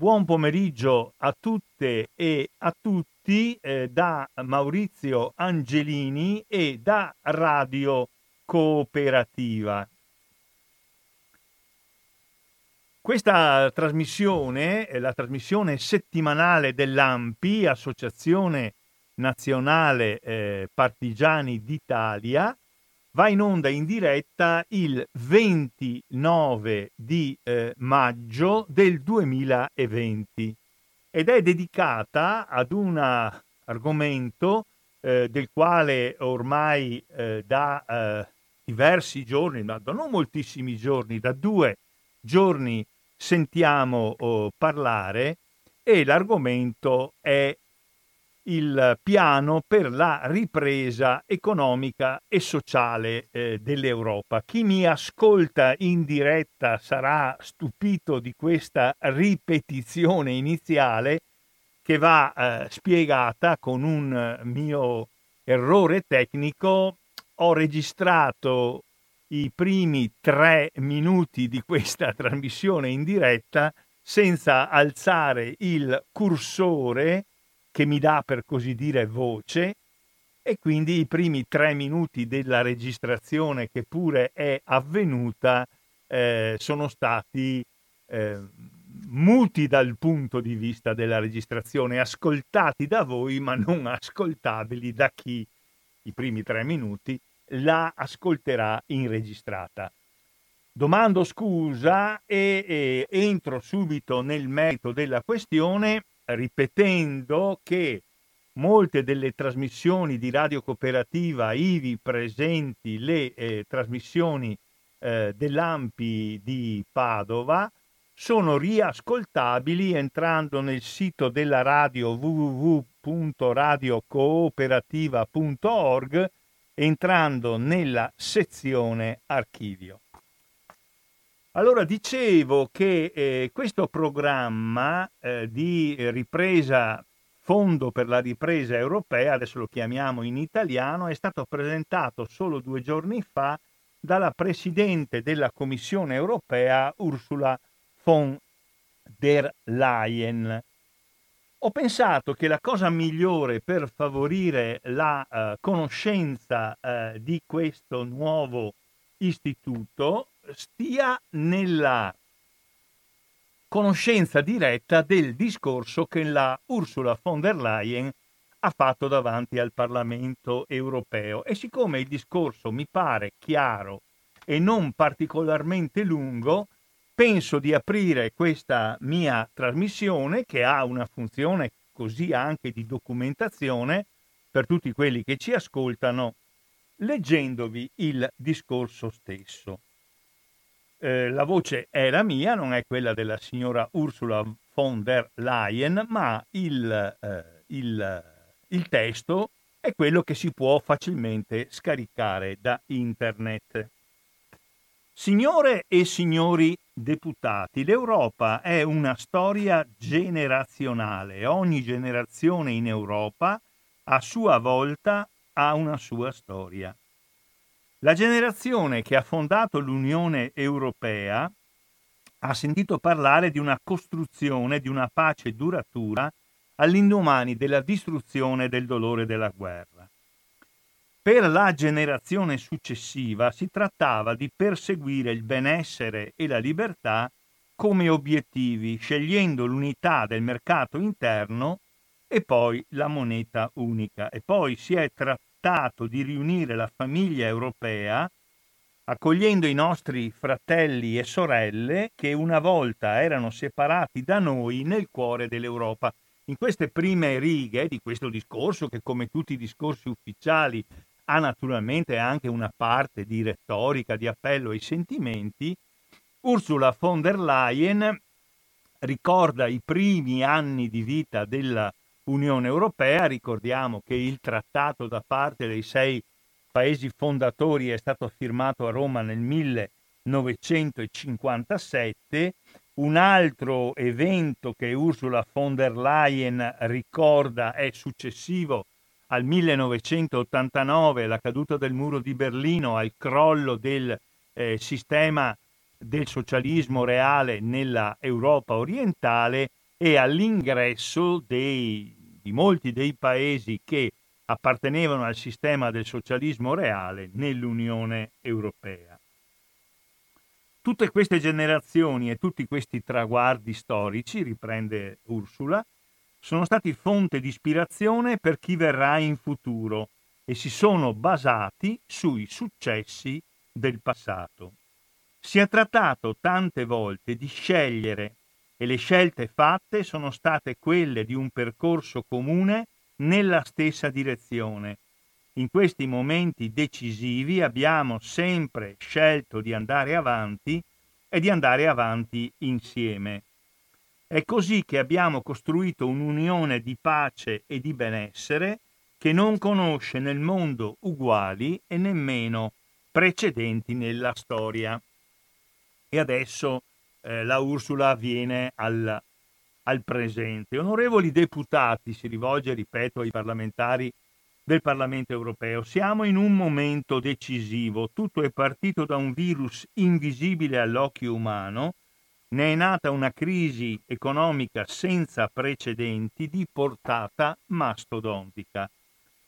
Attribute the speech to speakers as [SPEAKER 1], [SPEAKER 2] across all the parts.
[SPEAKER 1] buon pomeriggio a tutte e a tutti eh, da Maurizio Angelini e da Radio Cooperativa. Questa trasmissione è la trasmissione settimanale dell'AMPI, Associazione Nazionale eh, Partigiani d'Italia, va in onda in diretta il 29 di eh, maggio del 2020 ed è dedicata ad un argomento eh, del quale ormai eh, da eh, diversi giorni, ma da non moltissimi giorni, da due giorni sentiamo oh, parlare e l'argomento è il piano per la ripresa economica e sociale eh, dell'Europa. Chi mi ascolta in diretta sarà stupito di questa ripetizione iniziale che va eh, spiegata con un mio errore tecnico. Ho registrato i primi tre minuti di questa trasmissione in diretta senza alzare il cursore che mi dà per così dire voce e quindi i primi tre minuti della registrazione che pure è avvenuta eh, sono stati eh, muti dal punto di vista della registrazione, ascoltati da voi ma non ascoltabili da chi i primi tre minuti la ascolterà in registrata. Domando scusa e, e entro subito nel merito della questione ripetendo che molte delle trasmissioni di Radio Cooperativa, ivi presenti le eh, trasmissioni eh, dell'AMPI di Padova, sono riascoltabili entrando nel sito della radio www.radiocooperativa.org entrando nella sezione archivio. Allora dicevo che eh, questo programma eh, di ripresa, Fondo per la ripresa europea, adesso lo chiamiamo in italiano, è stato presentato solo due giorni fa dalla Presidente della Commissione europea Ursula von der Leyen. Ho pensato che la cosa migliore per favorire la uh, conoscenza uh, di questo nuovo istituto stia nella conoscenza diretta del discorso che la Ursula von der Leyen ha fatto davanti al Parlamento europeo. E siccome il discorso mi pare chiaro e non particolarmente lungo, penso di aprire questa mia trasmissione che ha una funzione così anche di documentazione per tutti quelli che ci ascoltano, leggendovi il discorso stesso. Eh, la voce è la mia, non è quella della signora Ursula von der Leyen, ma il, eh, il, il testo è quello che si può facilmente scaricare da internet. Signore e signori deputati, l'Europa è una storia generazionale. Ogni generazione in Europa a sua volta ha una sua storia. La generazione che ha fondato l'Unione Europea ha sentito parlare di una costruzione di una pace duratura all'indomani della distruzione del dolore della guerra. Per la generazione successiva si trattava di perseguire il benessere e la libertà come obiettivi, scegliendo l'unità del mercato interno e poi la moneta unica. E poi si è trattato tentato di riunire la famiglia europea accogliendo i nostri fratelli e sorelle che una volta erano separati da noi nel cuore dell'Europa. In queste prime righe di questo discorso, che come tutti i discorsi ufficiali ha naturalmente anche una parte di retorica, di appello ai sentimenti, Ursula von der Leyen ricorda i primi anni di vita della Unione Europea. Ricordiamo che il trattato da parte dei sei paesi fondatori è stato firmato a Roma nel 1957. Un altro evento che Ursula von der Leyen ricorda è successivo al 1989, la caduta del muro di Berlino, al crollo del eh, sistema del socialismo reale nella Europa orientale e all'ingresso dei, di molti dei paesi che appartenevano al sistema del socialismo reale nell'Unione Europea. Tutte queste generazioni e tutti questi traguardi storici, riprende Ursula, sono stati fonte di ispirazione per chi verrà in futuro e si sono basati sui successi del passato. Si è trattato tante volte di scegliere e le scelte fatte sono state quelle di un percorso comune nella stessa direzione. In questi momenti decisivi abbiamo sempre scelto di andare avanti e di andare avanti insieme. È così che abbiamo costruito un'unione di pace e di benessere che non conosce nel mondo uguali e nemmeno precedenti nella storia. E adesso eh, la Ursula viene al, al presente. Onorevoli deputati, si rivolge, ripeto, ai parlamentari del Parlamento europeo, siamo in un momento decisivo. Tutto è partito da un virus invisibile all'occhio umano, ne è nata una crisi economica senza precedenti di portata mastodontica.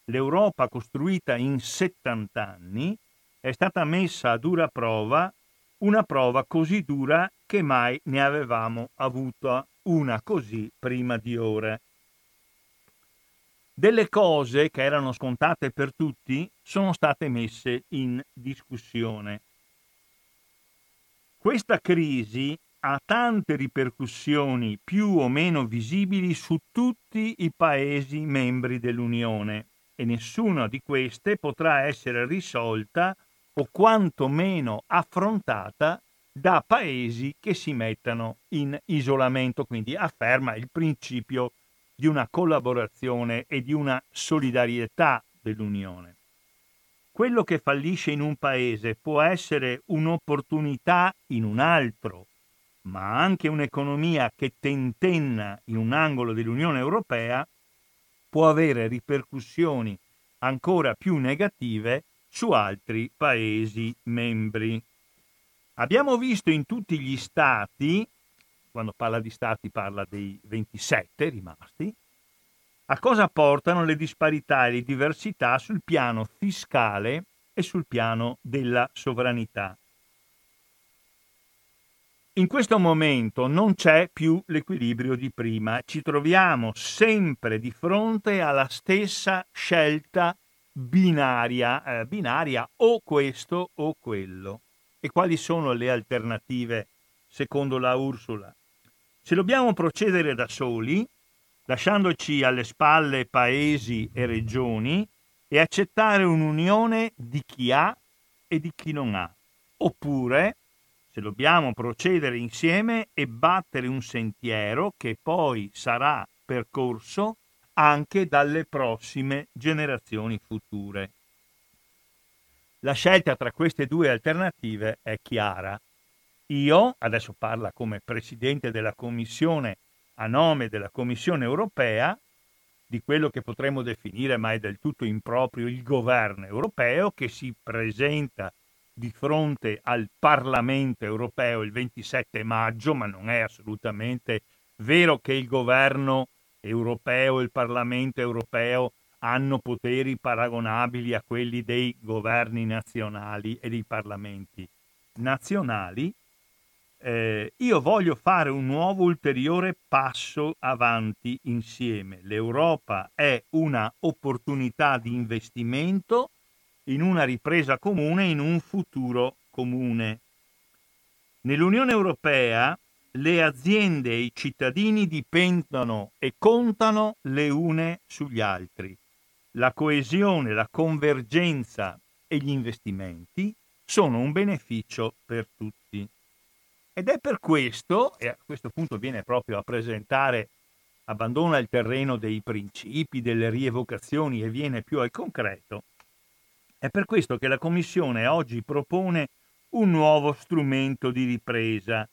[SPEAKER 1] L'Europa costruita in 70 anni è stata messa a dura prova, una prova così dura che mai ne avevamo avuta una così prima di ora. Delle cose che erano scontate per tutti sono state messe in discussione. Questa crisi ha tante ripercussioni più o meno visibili su tutti i Paesi membri dell'Unione e nessuna di queste potrà essere risolta o quantomeno affrontata da paesi che si mettano in isolamento, quindi afferma il principio di una collaborazione e di una solidarietà dell'Unione. Quello che fallisce in un paese può essere un'opportunità in un altro, ma anche un'economia che tentenna in un angolo dell'Unione Europea può avere ripercussioni ancora più negative su altri Paesi membri. Abbiamo visto in tutti gli stati, quando parla di stati parla dei 27 rimasti, a cosa portano le disparità e le diversità sul piano fiscale e sul piano della sovranità. In questo momento non c'è più l'equilibrio di prima, ci troviamo sempre di fronte alla stessa scelta binaria, eh, binaria o questo o quello. E quali sono le alternative secondo la Ursula? Se dobbiamo procedere da soli, lasciandoci alle spalle paesi e regioni e accettare un'unione di chi ha e di chi non ha. Oppure, se dobbiamo procedere insieme e battere un sentiero che poi sarà percorso anche dalle prossime generazioni future. La scelta tra queste due alternative è chiara. Io, adesso parla come Presidente della Commissione a nome della Commissione europea, di quello che potremmo definire, ma è del tutto improprio, il governo europeo che si presenta di fronte al Parlamento europeo il 27 maggio, ma non è assolutamente vero che il governo europeo e il Parlamento europeo hanno poteri paragonabili a quelli dei governi nazionali e dei parlamenti nazionali, eh, io voglio fare un nuovo ulteriore passo avanti insieme. L'Europa è una opportunità di investimento in una ripresa comune, in un futuro comune. Nell'Unione Europea le aziende e i cittadini dipendono e contano le une sugli altri la coesione, la convergenza e gli investimenti sono un beneficio per tutti. Ed è per questo, e a questo punto viene proprio a presentare, abbandona il terreno dei principi, delle rievocazioni e viene più al concreto, è per questo che la Commissione oggi propone un nuovo strumento di ripresa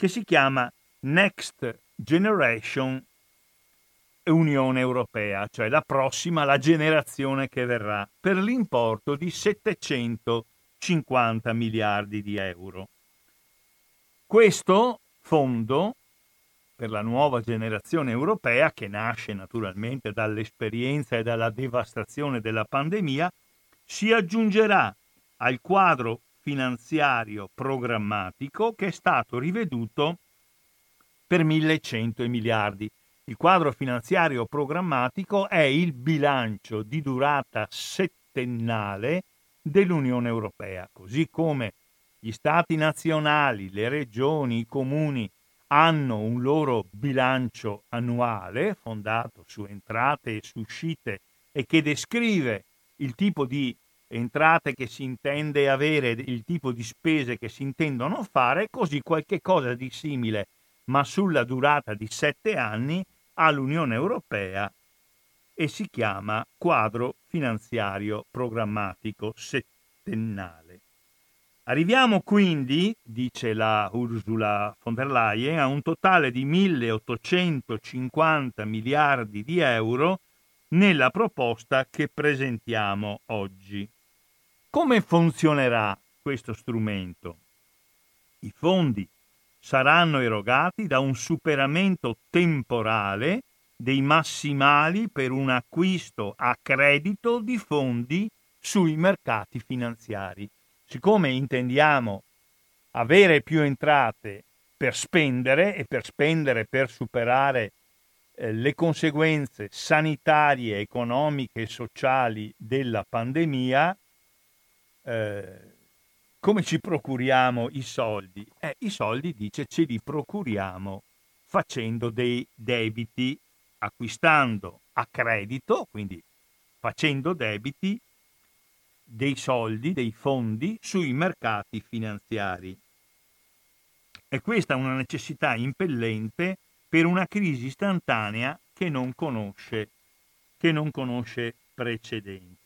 [SPEAKER 1] che si chiama Next Generation Unione Europea, cioè la prossima, la generazione che verrà, per l'importo di 750 miliardi di euro. Questo fondo per la nuova generazione europea, che nasce naturalmente dall'esperienza e dalla devastazione della pandemia, si aggiungerà al quadro finanziario programmatico che è stato riveduto per 1100 miliardi. Il quadro finanziario programmatico è il bilancio di durata settennale dell'Unione Europea, così come gli stati nazionali, le regioni, i comuni hanno un loro bilancio annuale fondato su entrate e su uscite e che descrive il tipo di entrate che si intende avere, il tipo di spese che si intendono fare, così qualche cosa di simile, ma sulla durata di sette anni, all'Unione Europea e si chiama quadro finanziario programmatico settennale. Arriviamo quindi, dice la Ursula von der Leyen, a un totale di 1850 miliardi di euro nella proposta che presentiamo oggi. Come funzionerà questo strumento? I fondi saranno erogati da un superamento temporale dei massimali per un acquisto a credito di fondi sui mercati finanziari. Siccome intendiamo avere più entrate per spendere e per spendere per superare eh, le conseguenze sanitarie, economiche e sociali della pandemia, eh, come ci procuriamo i soldi? Eh, I soldi, dice, ce li procuriamo facendo dei debiti, acquistando a credito, quindi facendo debiti, dei soldi, dei fondi sui mercati finanziari. E questa è una necessità impellente per una crisi istantanea che non conosce, che non conosce precedenti.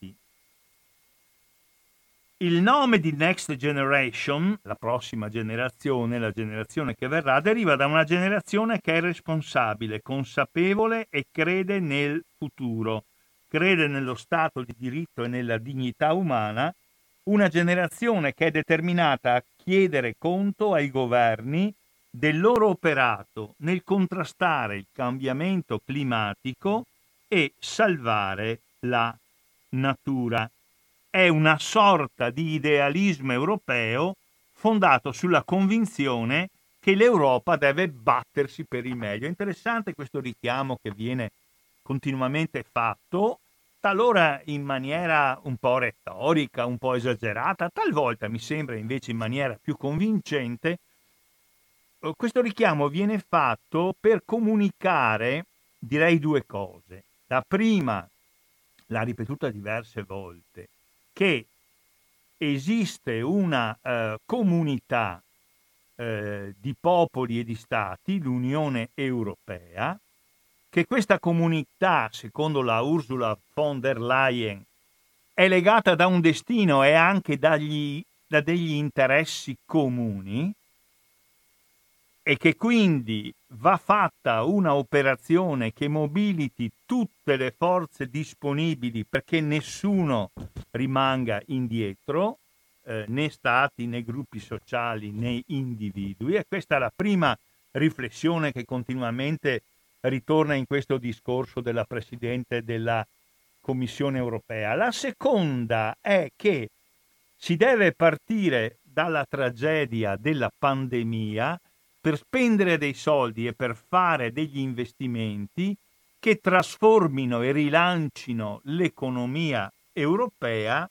[SPEAKER 1] Il nome di Next Generation, la prossima generazione, la generazione che verrà, deriva da una generazione che è responsabile, consapevole e crede nel futuro, crede nello Stato di diritto e nella dignità umana, una generazione che è determinata a chiedere conto ai governi del loro operato nel contrastare il cambiamento climatico e salvare la natura è una sorta di idealismo europeo fondato sulla convinzione che l'Europa deve battersi per il meglio. È interessante questo richiamo che viene continuamente fatto, talora in maniera un po' retorica, un po' esagerata, talvolta mi sembra invece in maniera più convincente. Questo richiamo viene fatto per comunicare, direi, due cose. La prima, l'ha ripetuta diverse volte, che esiste una eh, comunità eh, di popoli e di stati, l'Unione Europea, che questa comunità, secondo la Ursula von der Leyen, è legata da un destino e anche dagli, da degli interessi comuni e che quindi va fatta una operazione che mobiliti tutte le forze disponibili perché nessuno rimanga indietro, eh, né stati né gruppi sociali né individui. E questa è la prima riflessione che continuamente ritorna in questo discorso della Presidente della Commissione europea. La seconda è che si deve partire dalla tragedia della pandemia per spendere dei soldi e per fare degli investimenti che trasformino e rilancino l'economia europea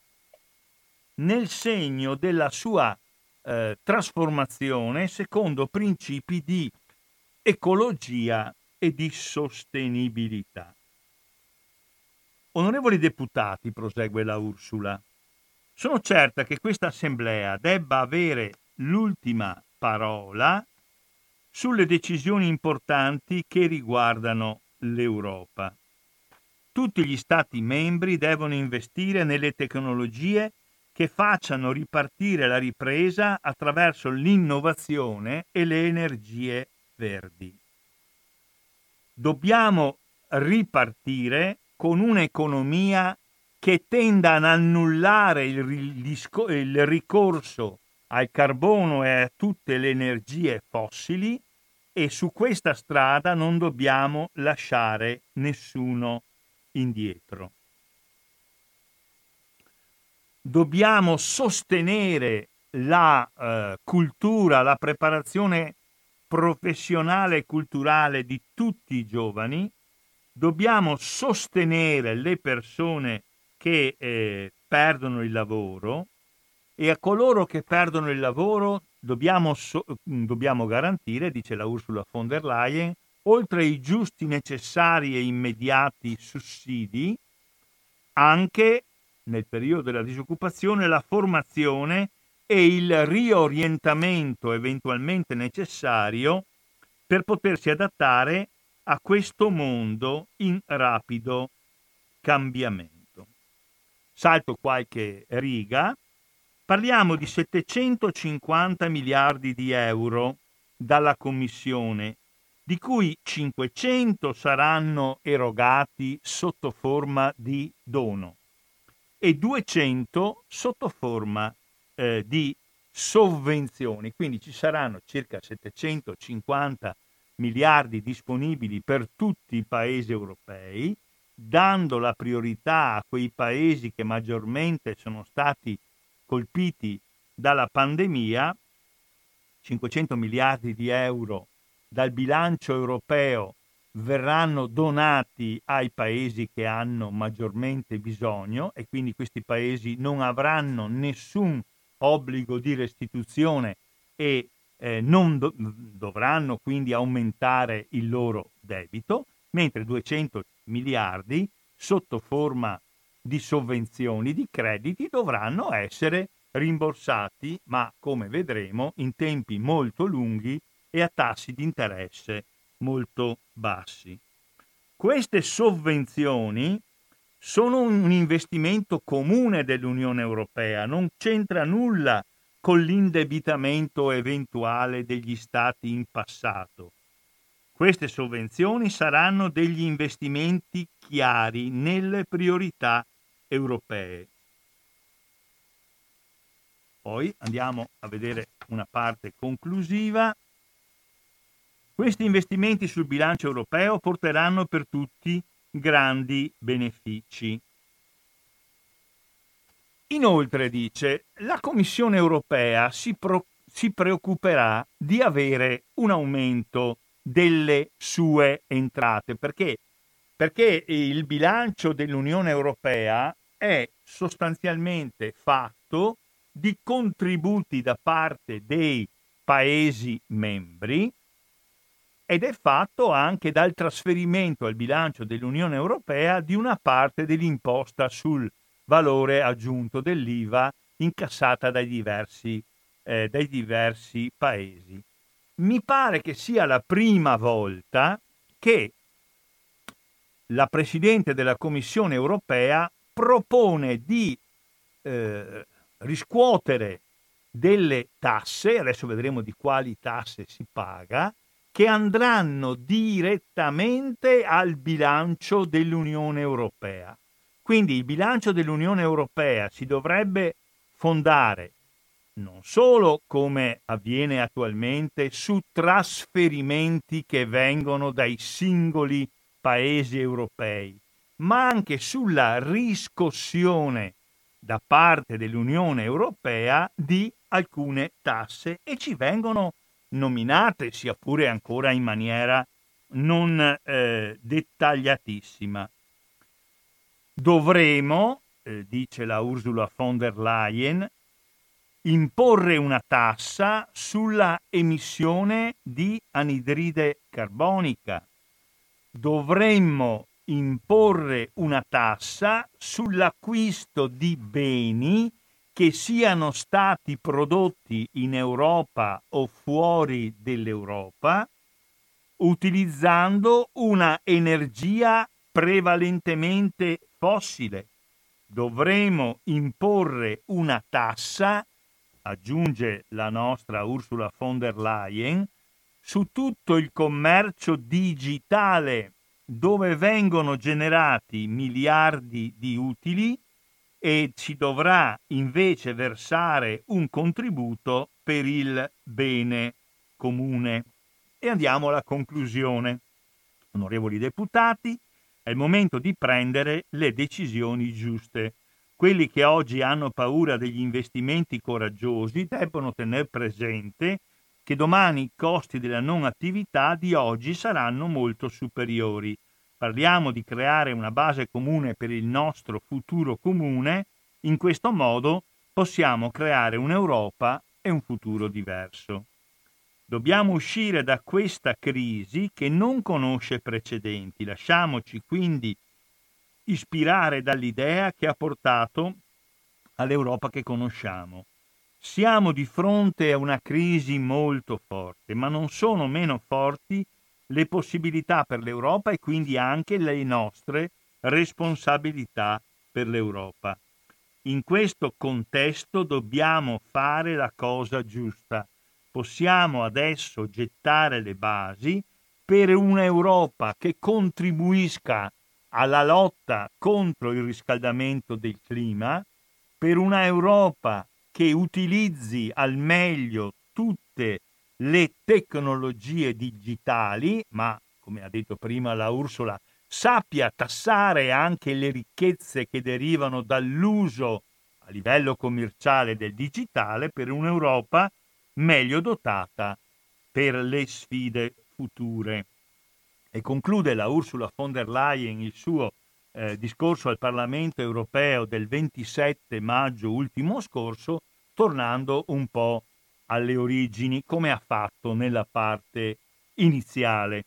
[SPEAKER 1] nel segno della sua eh, trasformazione secondo principi di ecologia e di sostenibilità. Onorevoli deputati, prosegue la Ursula, sono certa che questa assemblea debba avere l'ultima parola sulle decisioni importanti che riguardano l'Europa. Tutti gli Stati membri devono investire nelle tecnologie che facciano ripartire la ripresa attraverso l'innovazione e le energie verdi. Dobbiamo ripartire con un'economia che tenda ad annullare il, ricorso al carbono e a tutte le energie fossili e su questa strada non dobbiamo lasciare nessuno indietro. Dobbiamo sostenere la eh, cultura, la preparazione professionale e culturale di tutti i giovani, dobbiamo sostenere le persone che eh, perdono il lavoro e a coloro che perdono il lavoro dobbiamo, so- dobbiamo garantire, dice la Ursula von der Leyen, oltre ai giusti, necessari e immediati sussidi, anche nel periodo della disoccupazione la formazione e il riorientamento eventualmente necessario per potersi adattare a questo mondo in rapido cambiamento. Salto qualche riga, parliamo di 750 miliardi di euro dalla Commissione, di cui 500 saranno erogati sotto forma di dono e 200 sotto forma eh, di sovvenzioni. Quindi ci saranno circa 750 miliardi disponibili per tutti i paesi europei, dando la priorità a quei paesi che maggiormente sono stati colpiti dalla pandemia, 500 miliardi di euro dal bilancio europeo verranno donati ai paesi che hanno maggiormente bisogno e quindi questi paesi non avranno nessun obbligo di restituzione e eh, non do- dovranno quindi aumentare il loro debito, mentre 200 miliardi sotto forma di sovvenzioni, di crediti, dovranno essere rimborsati, ma come vedremo in tempi molto lunghi e a tassi di interesse molto bassi. Queste sovvenzioni sono un investimento comune dell'Unione Europea, non c'entra nulla con l'indebitamento eventuale degli stati in passato. Queste sovvenzioni saranno degli investimenti chiari nelle priorità europee. Poi andiamo a vedere una parte conclusiva. Questi investimenti sul bilancio europeo porteranno per tutti grandi benefici. Inoltre dice, la Commissione europea si, pro- si preoccuperà di avere un aumento delle sue entrate. Perché? Perché il bilancio dell'Unione Europea è sostanzialmente fatto di contributi da parte dei Paesi membri ed è fatto anche dal trasferimento al bilancio dell'Unione Europea di una parte dell'imposta sul valore aggiunto dell'IVA incassata dai diversi, eh, dai diversi paesi. Mi pare che sia la prima volta che la Presidente della Commissione europea propone di eh, riscuotere delle tasse, adesso vedremo di quali tasse si paga, che andranno direttamente al bilancio dell'Unione Europea. Quindi il bilancio dell'Unione Europea si dovrebbe fondare non solo come avviene attualmente su trasferimenti che vengono dai singoli paesi europei, ma anche sulla riscossione da parte dell'Unione Europea di alcune tasse e ci vengono nominate, sia pure ancora in maniera non eh, dettagliatissima. Dovremo, eh, dice la Ursula von der Leyen, imporre una tassa sulla emissione di anidride carbonica. Dovremmo imporre una tassa sull'acquisto di beni che siano stati prodotti in Europa o fuori dell'Europa utilizzando una energia prevalentemente fossile. Dovremo imporre una tassa, aggiunge la nostra Ursula von der Leyen, su tutto il commercio digitale dove vengono generati miliardi di utili e ci dovrà invece versare un contributo per il bene comune. E andiamo alla conclusione. Onorevoli deputati, è il momento di prendere le decisioni giuste. Quelli che oggi hanno paura degli investimenti coraggiosi debbono tenere presente che domani i costi della non attività di oggi saranno molto superiori. Parliamo di creare una base comune per il nostro futuro comune, in questo modo possiamo creare un'Europa e un futuro diverso. Dobbiamo uscire da questa crisi che non conosce precedenti. Lasciamoci quindi ispirare dall'idea che ha portato all'Europa che conosciamo. Siamo di fronte a una crisi molto forte, ma non sono meno forti le possibilità per l'Europa e quindi anche le nostre responsabilità per l'Europa. In questo contesto dobbiamo fare la cosa giusta. Possiamo adesso gettare le basi per un'Europa che contribuisca alla lotta contro il riscaldamento del clima, per una Europa che utilizzi al meglio tutte le tecnologie digitali, ma come ha detto prima la Ursula, sappia tassare anche le ricchezze che derivano dall'uso a livello commerciale del digitale per un'Europa meglio dotata per le sfide future. E conclude la Ursula von der Leyen il suo eh, discorso al Parlamento europeo del 27 maggio ultimo scorso, tornando un po' alle origini, come ha fatto nella parte iniziale.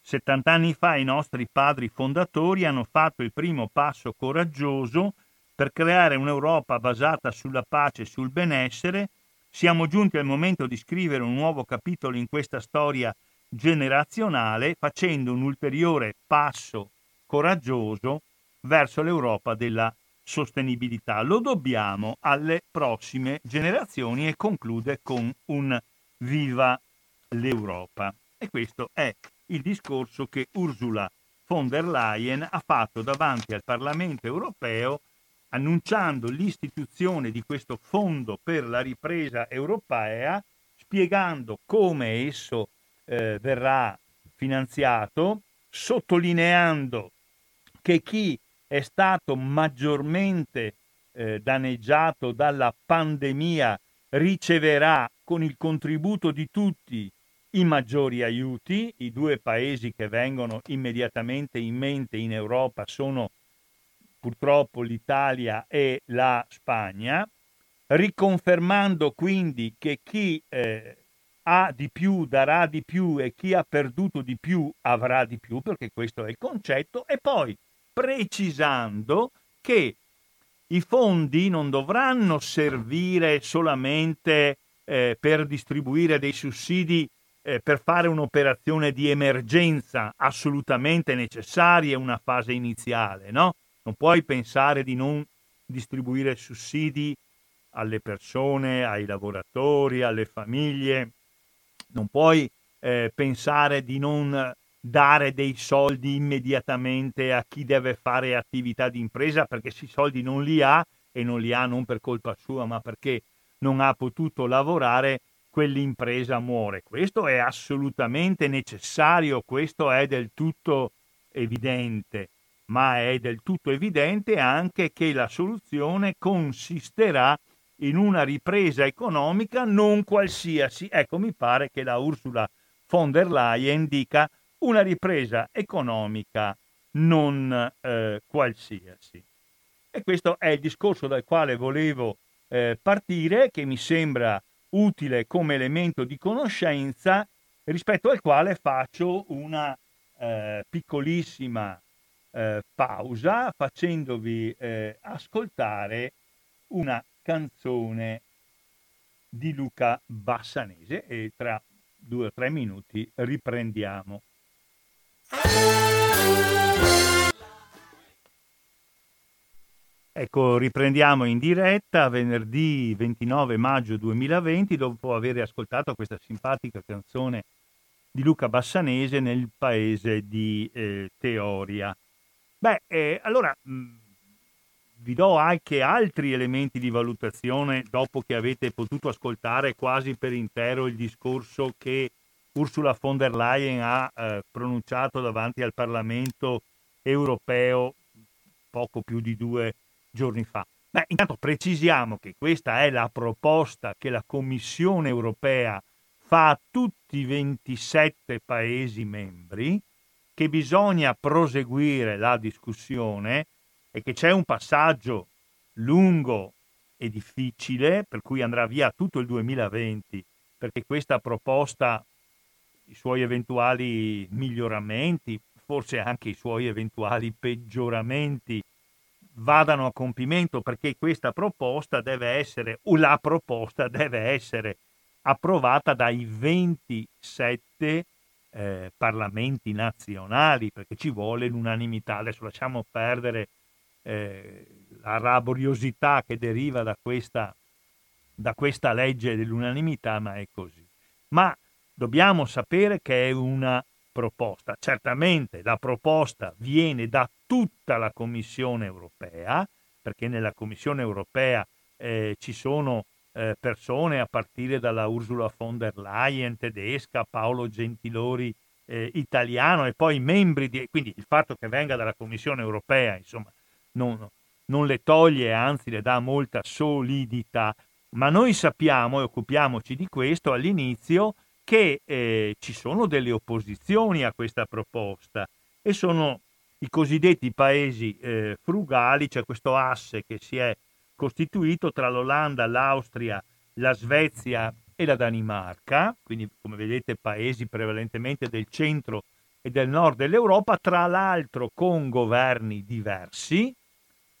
[SPEAKER 1] 70 anni fa i nostri padri fondatori hanno fatto il primo passo coraggioso per creare un'Europa basata sulla pace e sul benessere. Siamo giunti al momento di scrivere un nuovo capitolo in questa storia generazionale facendo un ulteriore passo coraggioso verso l'Europa della sostenibilità. Lo dobbiamo alle prossime generazioni e conclude con un viva l'Europa. E questo è il discorso che Ursula von der Leyen ha fatto davanti al Parlamento europeo annunciando l'istituzione di questo fondo per la ripresa europea, spiegando come esso eh, verrà finanziato, sottolineando che chi è stato maggiormente eh, danneggiato dalla pandemia riceverà con il contributo di tutti i maggiori aiuti. I due paesi che vengono immediatamente in mente in Europa sono purtroppo l'Italia e la Spagna, riconfermando quindi che chi eh, ha di più darà di più e chi ha perduto di più avrà di più, perché questo è il concetto, e poi precisando che i fondi non dovranno servire solamente eh, per distribuire dei sussidi eh, per fare un'operazione di emergenza assolutamente necessaria in una fase iniziale, no? Non puoi pensare di non distribuire sussidi alle persone, ai lavoratori, alle famiglie, non puoi eh, pensare di non dare dei soldi immediatamente a chi deve fare attività di impresa perché questi soldi non li ha e non li ha non per colpa sua ma perché non ha potuto lavorare quell'impresa muore. Questo è assolutamente necessario, questo è del tutto evidente, ma è del tutto evidente anche che la soluzione consisterà in una ripresa economica non qualsiasi. Ecco, mi pare che la Ursula von der Leyen dica una ripresa economica non eh, qualsiasi. E questo è il discorso dal quale volevo eh, partire, che mi sembra utile come elemento di conoscenza, rispetto al quale faccio una eh, piccolissima eh, pausa facendovi eh, ascoltare una canzone di Luca Bassanese e tra due o tre minuti riprendiamo. Ecco, riprendiamo in diretta venerdì 29 maggio 2020 dopo aver ascoltato questa simpatica canzone di Luca Bassanese nel paese di eh, Teoria. Beh, eh, allora mh, mm, vi do anche altri elementi di valutazione dopo che avete potuto ascoltare quasi per intero il discorso che Ursula von der Leyen ha eh, pronunciato davanti al Parlamento europeo poco più di due giorni fa. Beh, intanto precisiamo che questa è la proposta che la Commissione europea fa a tutti i 27 Paesi membri, che bisogna proseguire la discussione e che c'è un passaggio lungo e difficile, per cui andrà via tutto il 2020, perché questa proposta, i suoi eventuali miglioramenti, forse anche i suoi eventuali peggioramenti, vadano a compimento perché questa proposta deve essere, o la proposta deve essere approvata dai 27 eh, parlamenti nazionali, perché ci vuole l'unanimità. Adesso lasciamo perdere eh, la laboriosità che deriva da questa, da questa legge dell'unanimità, ma è così. Ma dobbiamo sapere che è una proposta. Certamente la proposta viene da tutta la Commissione europea, perché nella Commissione europea eh, ci sono eh, persone a partire dalla Ursula von der Leyen tedesca, Paolo Gentilori eh, italiano e poi membri di... quindi il fatto che venga dalla Commissione europea, insomma, non, non le toglie, anzi le dà molta solidità. Ma noi sappiamo e occupiamoci di questo all'inizio che eh, ci sono delle opposizioni a questa proposta e sono i cosiddetti paesi eh, frugali, cioè questo asse che si è costituito tra l'Olanda, l'Austria, la Svezia e la Danimarca, quindi come vedete paesi prevalentemente del centro e del nord dell'Europa, tra l'altro con governi diversi,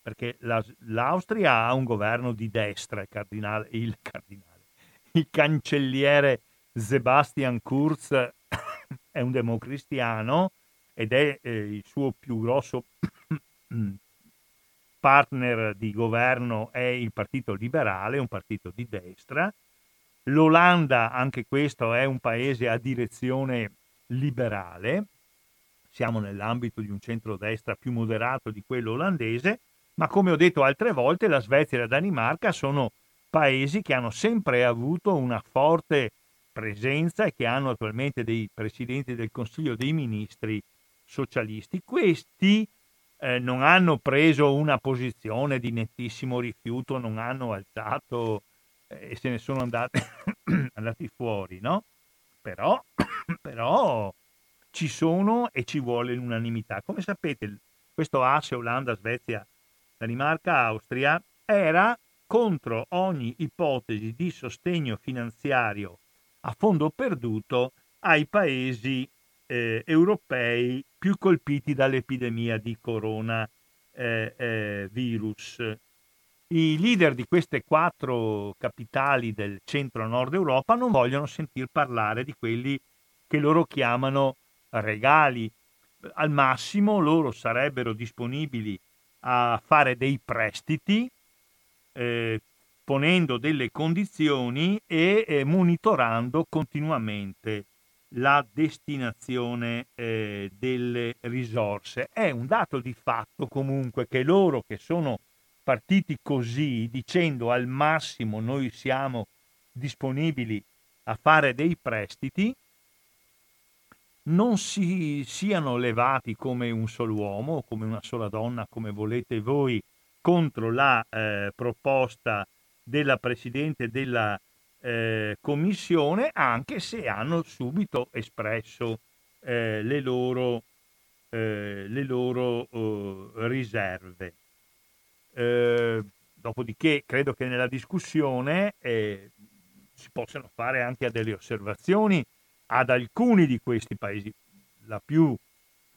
[SPEAKER 1] perché la, l'Austria ha un governo di destra, il cardinale, il, cardinale, il cancelliere Sebastian Kurz è un democristiano ed è eh, il suo più grosso partner di governo è il Partito Liberale, un partito di destra. L'Olanda, anche questo, è un paese a direzione liberale. Siamo nell'ambito di un centrodestra più moderato di quello olandese, ma come ho detto altre volte, la Svezia e la Danimarca sono paesi che hanno sempre avuto una forte presenza e che hanno attualmente dei presidenti del Consiglio dei Ministri socialisti. Questi eh, non hanno preso una posizione di nettissimo rifiuto, non hanno alzato eh, e se ne sono andati, andati fuori, no? Però, però ci sono e ci vuole l'unanimità. Come sapete, questo asse Olanda, Svezia, Danimarca, Austria era contro ogni ipotesi di sostegno finanziario a fondo perduto ai paesi eh, europei più colpiti dall'epidemia di coronavirus. Eh, I leader di queste quattro capitali del centro-nord Europa non vogliono sentir parlare di quelli che loro chiamano regali. Al massimo loro sarebbero disponibili a fare dei prestiti eh, ponendo delle condizioni e eh, monitorando continuamente la destinazione eh, delle risorse. È un dato di fatto comunque che loro che sono partiti così, dicendo al massimo noi siamo disponibili a fare dei prestiti, non si siano levati come un solo uomo come una sola donna, come volete voi, contro la eh, proposta della Presidente della eh, Commissione, anche se hanno subito espresso eh, le loro, eh, le loro uh, riserve. Eh, dopodiché credo che nella discussione eh, si possano fare anche delle osservazioni ad alcuni di questi paesi. La più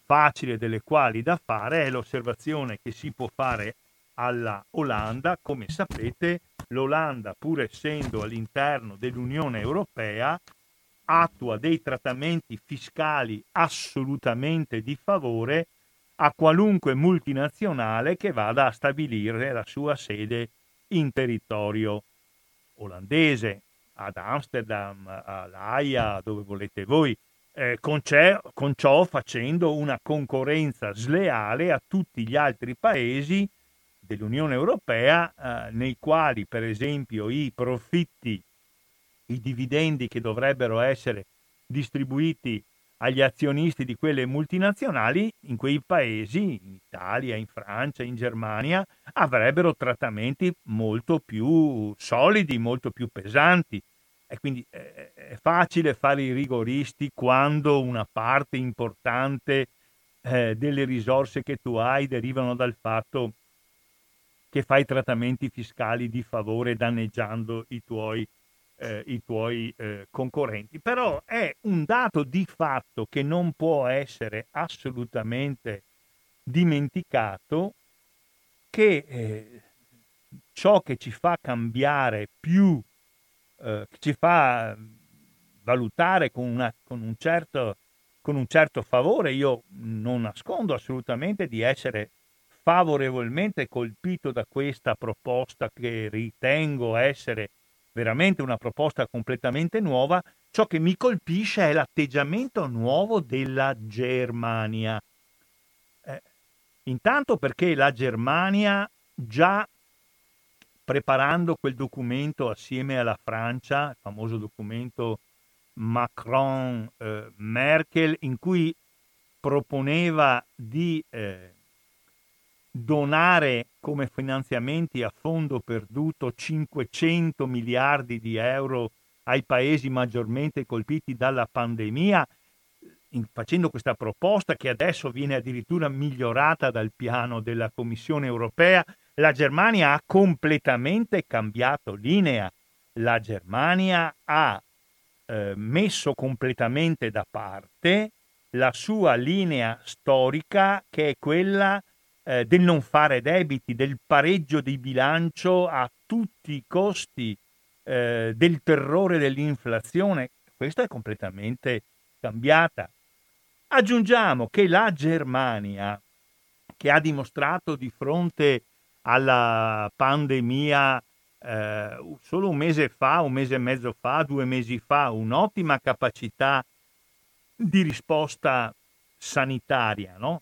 [SPEAKER 1] facile delle quali da fare è l'osservazione che si può fare alla Olanda. Come sapete, l'Olanda, pur essendo all'interno dell'Unione Europea, attua dei trattamenti fiscali assolutamente di favore a qualunque multinazionale che vada a stabilire la sua sede in territorio olandese, ad Amsterdam, all'Aia, dove volete voi, eh, con, con ciò facendo una concorrenza sleale a tutti gli altri paesi dell'Unione Europea eh, nei quali per esempio i profitti, i dividendi che dovrebbero essere distribuiti agli azionisti di quelle multinazionali in quei paesi, in Italia, in Francia, in Germania, avrebbero trattamenti molto più solidi, molto più pesanti. E quindi eh, è facile fare i rigoristi quando una parte importante eh, delle risorse che tu hai derivano dal fatto che fai trattamenti fiscali di favore danneggiando i tuoi eh, i tuoi eh, concorrenti. Però è un dato di fatto che non può essere assolutamente dimenticato che eh, ciò che ci fa cambiare più, eh, ci fa valutare con, una, con, un certo, con un certo favore, io non nascondo assolutamente di essere favorevolmente colpito da questa proposta che ritengo essere veramente una proposta completamente nuova, ciò che mi colpisce è l'atteggiamento nuovo della Germania. Eh, intanto perché la Germania già preparando quel documento assieme alla Francia, il famoso documento Macron-Merkel, eh, in cui proponeva di eh, donare come finanziamenti a fondo perduto 500 miliardi di euro ai paesi maggiormente colpiti dalla pandemia, in, facendo questa proposta che adesso viene addirittura migliorata dal piano della Commissione europea, la Germania ha completamente cambiato linea. La Germania ha eh, messo completamente da parte la sua linea storica che è quella eh, del non fare debiti, del pareggio di bilancio a tutti i costi, eh, del terrore dell'inflazione. Questa è completamente cambiata. Aggiungiamo che la Germania, che ha dimostrato di fronte alla pandemia eh, solo un mese fa, un mese e mezzo fa, due mesi fa, un'ottima capacità di risposta sanitaria, no?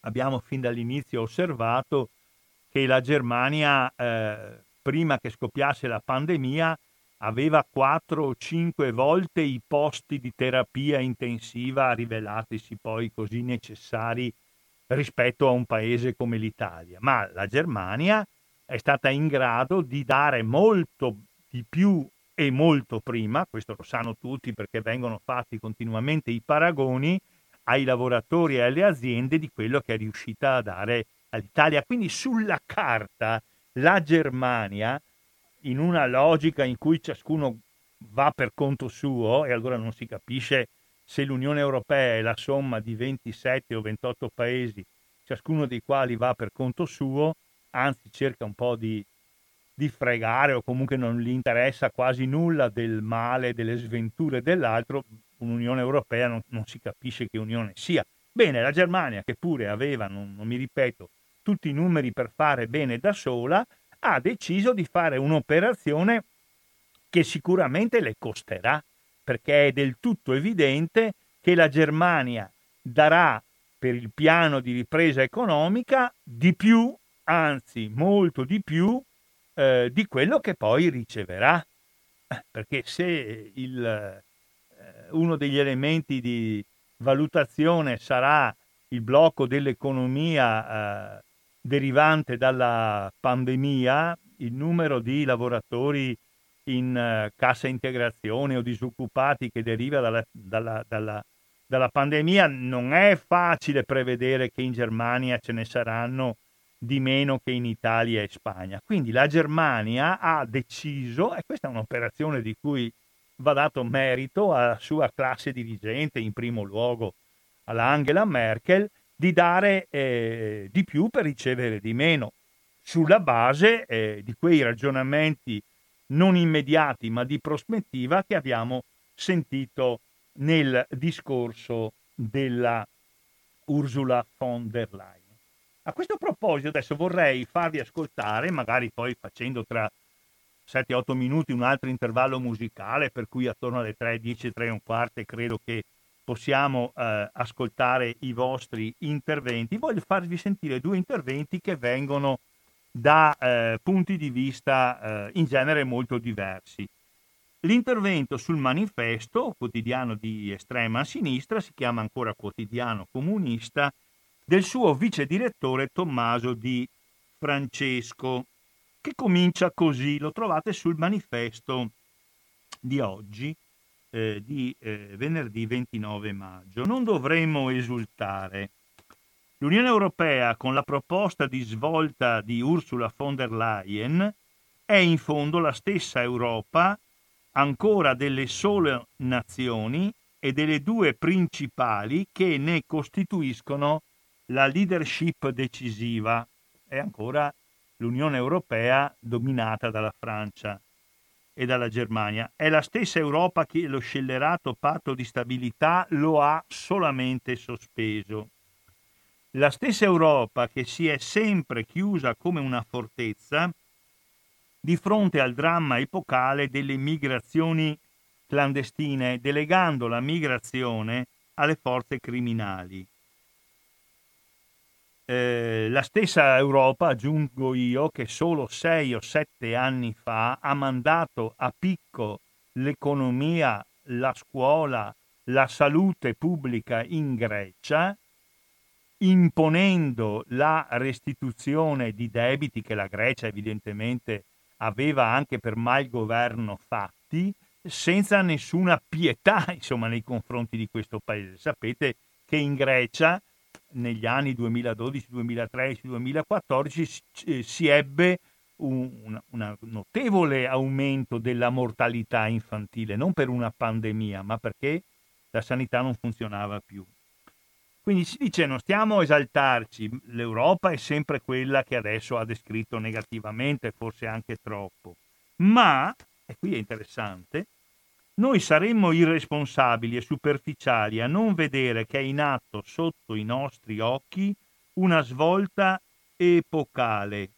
[SPEAKER 1] Abbiamo fin dall'inizio osservato che la Germania, eh, prima che scoppiasse la pandemia, aveva 4 o 5 volte i posti di terapia intensiva rivelatisi poi così necessari rispetto a un paese come l'Italia. Ma la Germania è stata in grado di dare molto di più e molto prima, questo lo sanno tutti perché vengono fatti continuamente i paragoni, ai lavoratori e alle aziende di quello che è riuscita a dare all'Italia. Quindi sulla carta la Germania, in una logica in cui ciascuno va per conto suo, e allora non si capisce se l'Unione Europea è la somma di 27 o 28 paesi, ciascuno dei quali va per conto suo, anzi cerca un po' di, di fregare o comunque non gli interessa quasi nulla del male, delle sventure dell'altro, un'Unione Europea non, non, si capisce che unione sia. Bene, la Germania, che pure aveva, non, non mi ripeto, tutti i numeri per fare bene da sola, ha deciso di fare un'operazione che sicuramente le costerà, perché è del tutto evidente che la Germania darà per il piano di ripresa economica di più, anzi molto di più, eh, di quello che poi riceverà. Eh, perché se il, uno degli elementi di valutazione sarà il blocco dell'economia eh, derivante dalla pandemia, il numero di lavoratori in eh, cassa integrazione o disoccupati che deriva dalla, dalla, dalla, dalla pandemia, non è facile prevedere che in Germania ce ne saranno di meno che in Italia e Spagna. Quindi la Germania ha deciso, e questa è un'operazione di cui va dato merito alla sua classe dirigente, in primo luogo alla Angela Merkel, di dare eh, di più per ricevere di meno, sulla base eh, di quei ragionamenti non immediati ma di prospettiva che abbiamo sentito nel discorso della Ursula von der Leyen. A questo proposito adesso vorrei farvi ascoltare, magari poi facendo tra 7-8 minuti un altro intervallo musicale, per cui attorno alle 3, 10, 3 e un quarto credo che possiamo eh, ascoltare i vostri interventi. Voglio farvi sentire due interventi che vengono da eh, punti di vista eh, in genere molto diversi. l'intervento sul manifesto, quotidiano di estrema sinistra, si chiama ancora quotidiano comunista, del suo vice direttore Tommaso Di Francesco, che comincia così, lo trovate sul manifesto di oggi, eh, di eh, venerdì 29 maggio. Non dovremmo esultare. L'Unione Europea, con la proposta di svolta di Ursula von der Leyen, è in fondo la stessa Europa, ancora delle sole nazioni e delle due principali che ne costituiscono la leadership decisiva. È ancora l'Unione Europea dominata dalla Francia e dalla Germania. È la stessa Europa che lo scellerato patto di stabilità lo ha solamente sospeso. La stessa Europa che si è sempre chiusa come una fortezza di fronte al dramma epocale delle migrazioni clandestine, delegando la migrazione alle forze criminali. Eh, la stessa Europa, aggiungo io, che solo sei o sette anni fa ha mandato a picco l'economia, la scuola, la salute pubblica in Grecia, imponendo la restituzione di debiti che la Grecia evidentemente aveva anche per malgoverno fatti, senza nessuna pietà insomma, nei confronti di questo paese. Sapete che in Grecia negli anni 2012, 2013, 2014 si ebbe un, un notevole aumento della mortalità infantile, non per una pandemia, ma perché la sanità non funzionava più. Quindi si dice non stiamo a esaltarci, l'Europa è sempre quella che adesso ha descritto negativamente, forse anche troppo, ma, e qui è interessante, noi saremmo irresponsabili e superficiali a non vedere che è in atto sotto i nostri occhi una svolta epocale,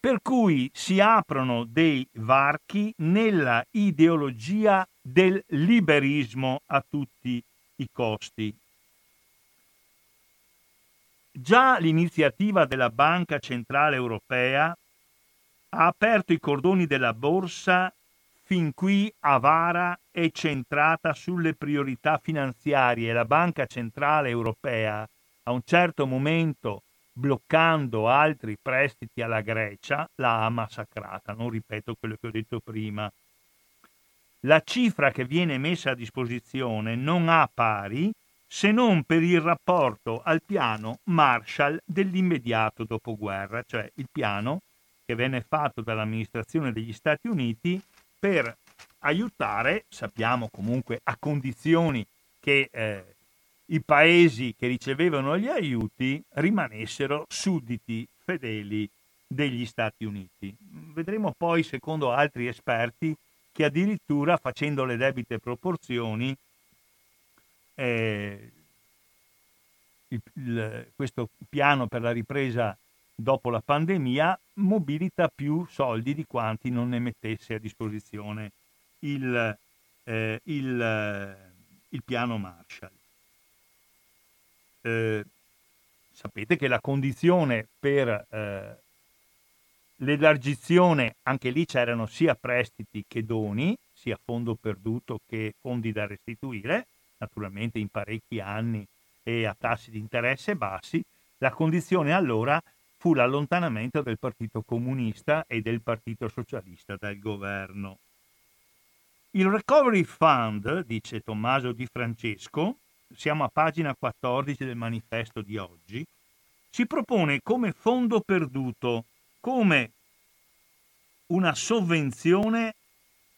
[SPEAKER 1] per cui si aprono dei varchi nella ideologia del liberismo a tutti i costi. Già l'iniziativa della Banca Centrale Europea ha aperto i cordoni della borsa fin qui avara e centrata sulle priorità finanziarie. La Banca Centrale Europea a un certo momento bloccando altri prestiti alla Grecia, l'ha massacrata. Non ripeto quello che ho detto prima. La cifra che viene messa a disposizione non ha pari se non per il rapporto al piano Marshall dell'immediato dopoguerra, cioè il piano che venne fatto dall'amministrazione degli Stati Uniti per aiutare, sappiamo comunque a condizioni che eh, i paesi che ricevevano gli aiuti rimanessero sudditi fedeli degli Stati Uniti. Vedremo poi, secondo altri esperti, che addirittura facendo le debite proporzioni, eh, il, il, questo piano per la ripresa dopo la pandemia, mobilita più soldi di quanti non ne mettesse a disposizione il, eh, il, eh, il piano Marshall. Eh, sapete che la condizione per eh, l'elargizione, anche lì c'erano sia prestiti che doni, sia fondo perduto che fondi da restituire, naturalmente in parecchi anni e a tassi di interesse bassi, la condizione allora fu l'allontanamento del Partito Comunista e del Partito Socialista dal governo. Il Recovery Fund, dice Tommaso Di Francesco, siamo a pagina 14 del manifesto di oggi, si propone come fondo perduto, come una sovvenzione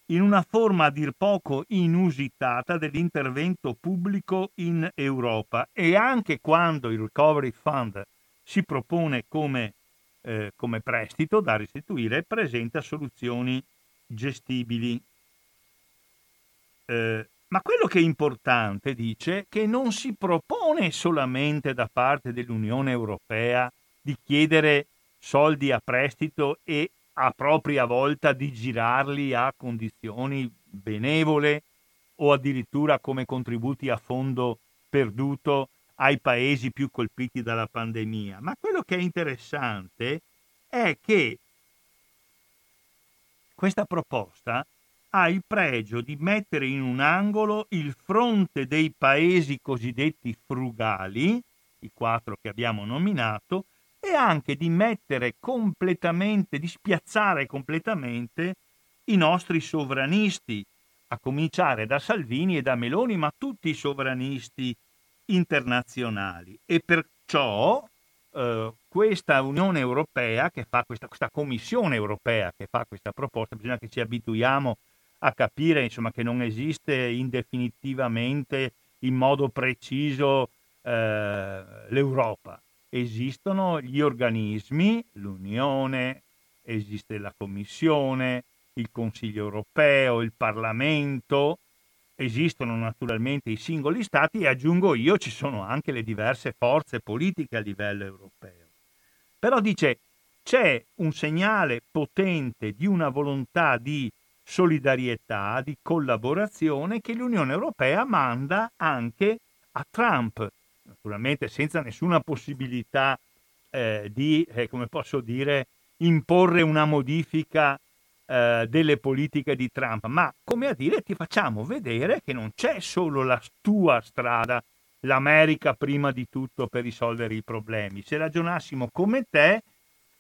[SPEAKER 1] in una forma a dir poco inusitata dell'intervento pubblico in Europa e anche quando il Recovery Fund si propone come, eh, come prestito da restituire presenta soluzioni gestibili. Eh, ma quello che è importante, dice, che non si propone solamente da parte dell'Unione Europea di chiedere soldi a prestito e a propria volta di girarli a condizioni benevole o addirittura come contributi a fondo perduto ai paesi più colpiti dalla pandemia, ma quello che è interessante è che questa proposta ha il pregio di mettere in un angolo il fronte dei paesi cosiddetti frugali, i quattro che abbiamo nominato, e anche di mettere completamente, di spiazzare completamente i nostri sovranisti, a cominciare da Salvini e da Meloni, ma tutti i sovranisti internazionali. E perciò eh, questa Unione Europea che fa questa, questa Commissione Europea che fa questa proposta, bisogna che ci abituiamo a capire insomma, che non esiste indefinitivamente in modo preciso eh, l'Europa. Esistono gli organismi, l'Unione, esiste la Commissione, il Consiglio europeo, il Parlamento, esistono naturalmente i singoli stati e aggiungo io ci sono anche le diverse forze politiche a livello europeo. Però dice c'è un segnale potente di una volontà di solidarietà, di collaborazione che l'Unione Europea manda anche a Trump, naturalmente senza nessuna possibilità eh, di, eh, come posso dire, imporre una modifica eh, delle politiche di Trump, ma come a dire ti facciamo vedere che non c'è solo la tua strada, l'America prima di tutto per risolvere i problemi. Se ragionassimo come te,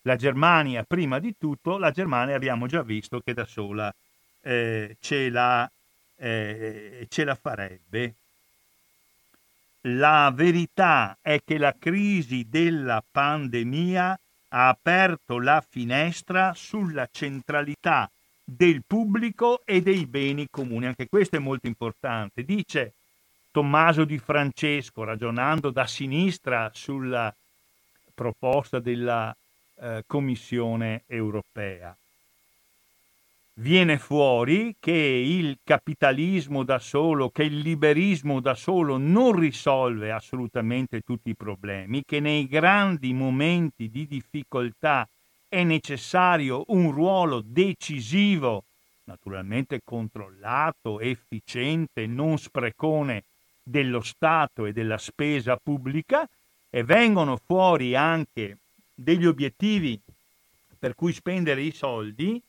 [SPEAKER 1] la Germania prima di tutto, la Germania abbiamo già visto che da sola eh, ce, la, eh, ce la farebbe. La verità è che la crisi della pandemia ha aperto la finestra sulla centralità del pubblico e dei beni comuni. Anche questo è molto importante. Dice Tommaso di Francesco, ragionando da sinistra sulla proposta della eh, Commissione europea viene fuori che il capitalismo da solo, che il liberismo da solo non risolve assolutamente tutti i problemi, che nei grandi momenti di difficoltà è necessario un ruolo decisivo, naturalmente controllato, efficiente, non sprecone dello Stato e della spesa pubblica e vengono fuori anche degli obiettivi per cui spendere i soldi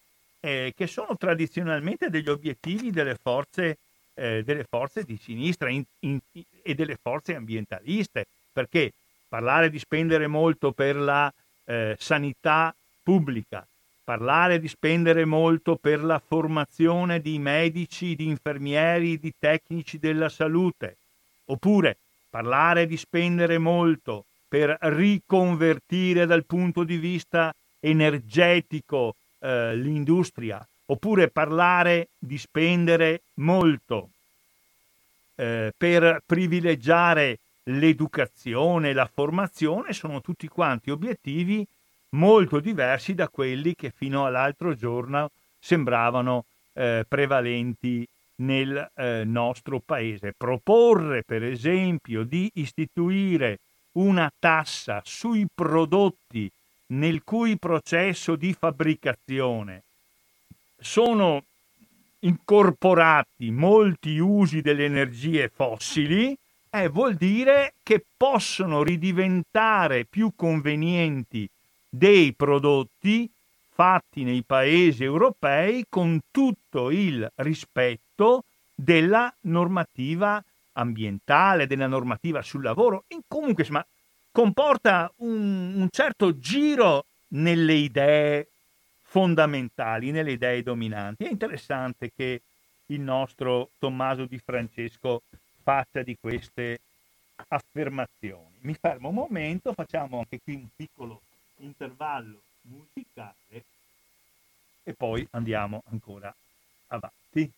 [SPEAKER 1] eh, che sono tradizionalmente degli obiettivi delle forze, eh, delle forze di sinistra in, in, e delle forze ambientaliste, perché parlare di spendere molto per la eh, sanità pubblica, parlare di spendere molto per la formazione di medici, di infermieri, di tecnici della salute, oppure parlare di spendere molto per riconvertire dal punto di vista energetico eh, l'industria, oppure parlare di spendere molto eh, per privilegiare l'educazione, la formazione, sono tutti quanti obiettivi molto diversi da quelli che fino all'altro giorno sembravano eh, prevalenti nel eh, nostro paese. Proporre, per esempio, di istituire una tassa sui prodotti nel cui processo di fabbricazione sono incorporati molti usi delle energie fossili, eh, vuol dire che possono ridiventare più convenienti dei prodotti fatti nei paesi europei con tutto il rispetto della normativa ambientale, della normativa sul lavoro. Comunque, insomma, comporta un, un certo giro nelle idee fondamentali, nelle idee dominanti. È interessante che il nostro Tommaso Di Francesco faccia di queste affermazioni. Mi fermo un momento, facciamo anche qui un piccolo intervallo musicale e poi andiamo ancora avanti.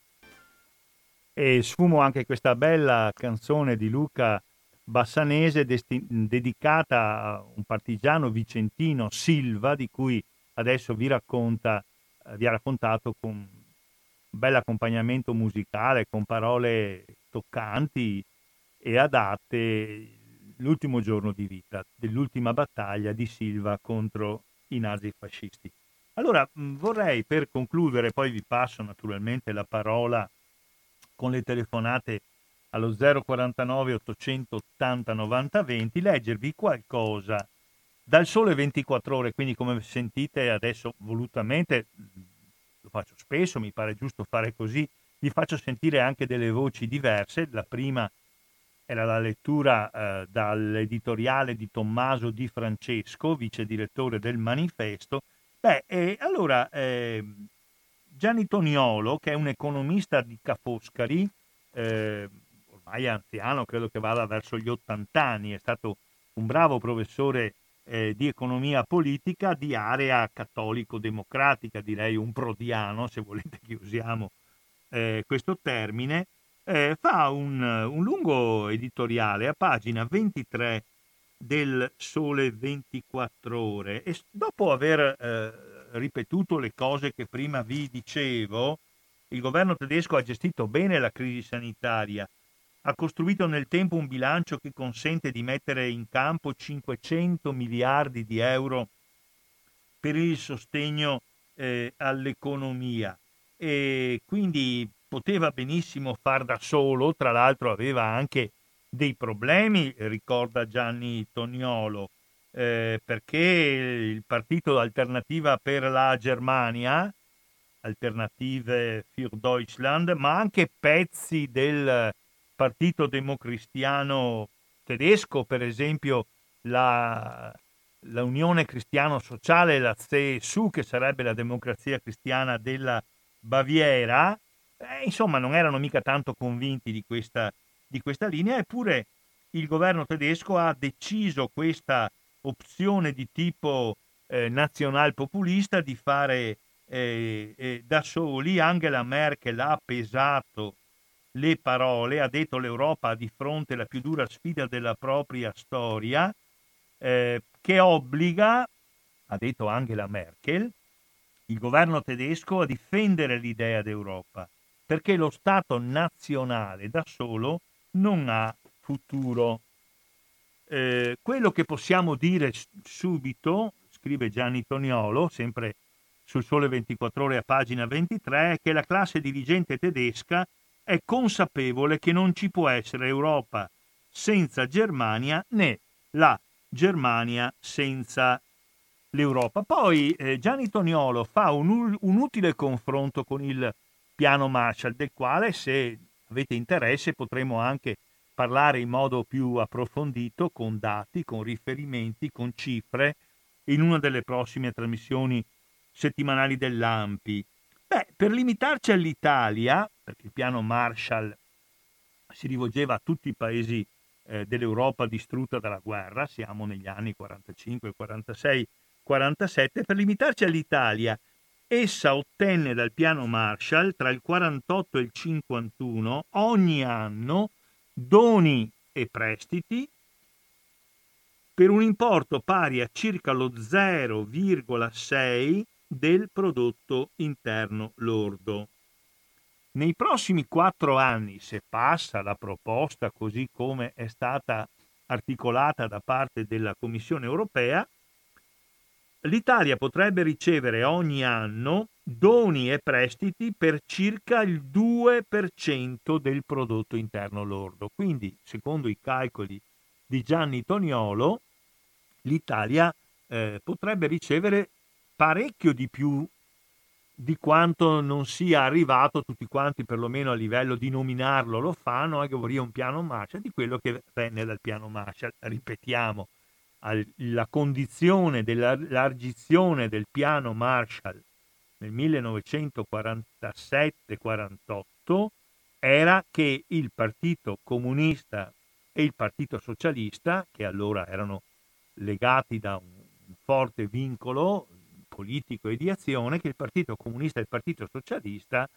[SPEAKER 1] E sfumo anche questa bella canzone di Luca bassanese desti- dedicata a un partigiano vicentino Silva, di cui adesso vi, racconta, eh, vi ha raccontato con un bel accompagnamento musicale, con parole toccanti e adatte l'ultimo giorno di vita dell'ultima battaglia di Silva contro i nazifascisti. Allora vorrei per concludere, poi vi passo naturalmente la parola con le telefonate allo 049 880 90 20 leggervi qualcosa dal sole 24 ore, quindi come sentite adesso volutamente lo faccio spesso, mi pare giusto fare così, vi faccio sentire anche delle voci diverse. La prima era la lettura eh, dall'editoriale di Tommaso Di Francesco, vice direttore del Manifesto. Beh, e allora eh, Gianni Toniolo, che è un economista di Ca' Foscari, eh, ormai anziano, credo che vada verso gli 80 anni, è stato un bravo professore eh, di economia politica di area cattolico-democratica, direi un prodiano, se volete che usiamo eh, questo termine, eh, fa un, un, lungo editoriale a pagina 23 del Sole 24 ore. E dopo aver eh, ripetuto le cose che prima vi dicevo, il governo tedesco ha gestito bene la crisi sanitaria, ha costruito nel tempo un bilancio che consente di mettere in campo 500 miliardi di euro per il sostegno eh, all'economia. E quindi poteva benissimo far da solo, tra l'altro aveva anche dei problemi, ricorda Gianni Toniolo, eh, perché il partito Alternativa per la Germania, Alternative für Deutschland, ma anche pezzi del partito democristiano tedesco, per esempio la, la Unione Cristiano Sociale, la CSU, che sarebbe la democrazia cristiana della Baviera, eh, insomma non erano mica tanto convinti di questa, di questa linea, eppure il governo tedesco ha deciso questa opzione di tipo eh, nazionalpopulista di fare eh, eh, da soli. Angela Merkel ha pesato le parole, ha detto l'Europa di fronte la più dura sfida della propria storia, eh, che obbliga, ha detto Angela Merkel, il governo tedesco a difendere l'idea d'Europa, perché lo Stato nazionale da solo non ha futuro. Eh, quello che possiamo dire subito, scrive Gianni Toniolo, sempre sul Sole 24 ore a pagina 23, è che la classe dirigente tedesca è consapevole che non ci può essere Europa senza Germania né la Germania senza l'Europa. Poi eh, Gianni Toniolo fa un, un, utile confronto con il piano Marshall, del quale se avete interesse potremo anche parlare in modo più approfondito, con dati, con riferimenti, con cifre, in una delle prossime trasmissioni settimanali dell'AMPI. Beh, per limitarci all'Italia, perché il piano Marshall si rivolgeva a tutti i paesi eh, dell'Europa distrutta dalla guerra, siamo negli anni 45, 46, 47, per limitarci all'Italia, essa ottenne dal piano Marshall tra il 48 e il 51 ogni anno doni e prestiti per un importo pari a circa lo 0,6 del prodotto interno lordo. Nei prossimi quattro anni, se passa la proposta così come è stata articolata da parte della Commissione europea, l'Italia potrebbe ricevere ogni anno doni e prestiti per circa il 2% del prodotto interno lordo. Quindi, secondo i calcoli di Gianni Toniolo, l'Italia eh, potrebbe ricevere parecchio di più di quanto non sia arrivato, tutti quanti perlomeno a livello di nominarlo lo fanno, anche vorrei un piano Marshall, di quello che venne dal piano Marshall. Ripetiamo, la condizione dell'argizione del piano Marshall nel 1947-48 era che il Partito Comunista e il Partito Socialista, che allora erano legati da un forte vincolo politico e di azione che il Partito Comunista e il Partito Socialista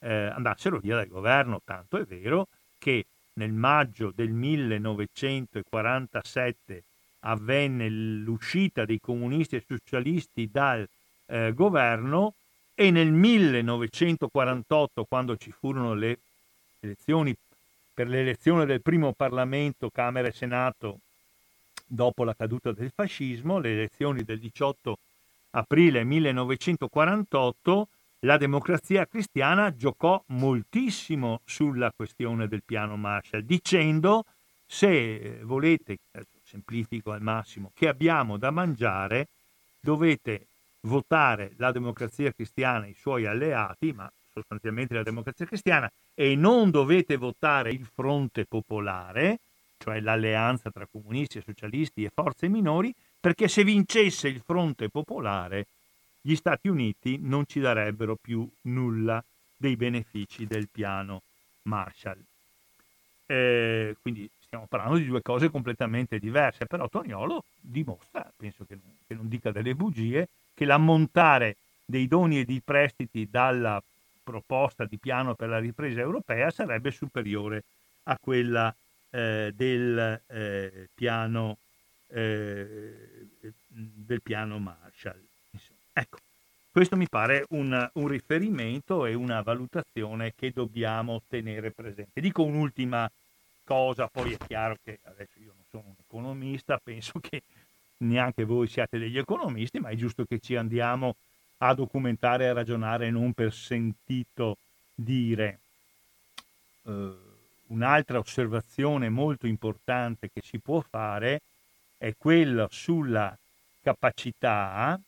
[SPEAKER 1] eh, andassero via dal governo, tanto è vero che nel maggio del 1947 avvenne l'uscita dei comunisti e socialisti dal eh, governo e nel 1948, quando ci furono le elezioni per l'elezione del primo Parlamento, Camera e Senato, dopo la caduta del fascismo, le elezioni del 18 aprile 1948, la democrazia cristiana giocò moltissimo sulla questione del piano Marshall, dicendo se volete, semplifico al massimo, che abbiamo da mangiare, dovete votare la democrazia cristiana e i suoi alleati, ma sostanzialmente la democrazia cristiana, e non dovete votare il fronte popolare, cioè l'alleanza tra comunisti e socialisti e forze minori, perché se vincesse il fronte popolare gli Stati Uniti non ci darebbero più nulla dei benefici del piano Marshall. Eh, quindi stiamo parlando di due cose completamente diverse, però Toniolo dimostra, penso che non, che non dica delle bugie, che l'ammontare dei doni e dei prestiti dalla proposta di piano per la ripresa europea sarebbe superiore a quella eh, del, eh, piano, eh, del piano Marshall. Insomma, ecco, questo mi pare un, un, riferimento e una valutazione che dobbiamo tenere presente. Dico un'ultima cosa, poi è chiaro che adesso io non sono un economista, penso che neanche voi siate degli economisti, ma è giusto che ci andiamo a documentare e a ragionare non per sentito dire. Uh, un'altra osservazione molto importante che si può fare è quella sulla capacità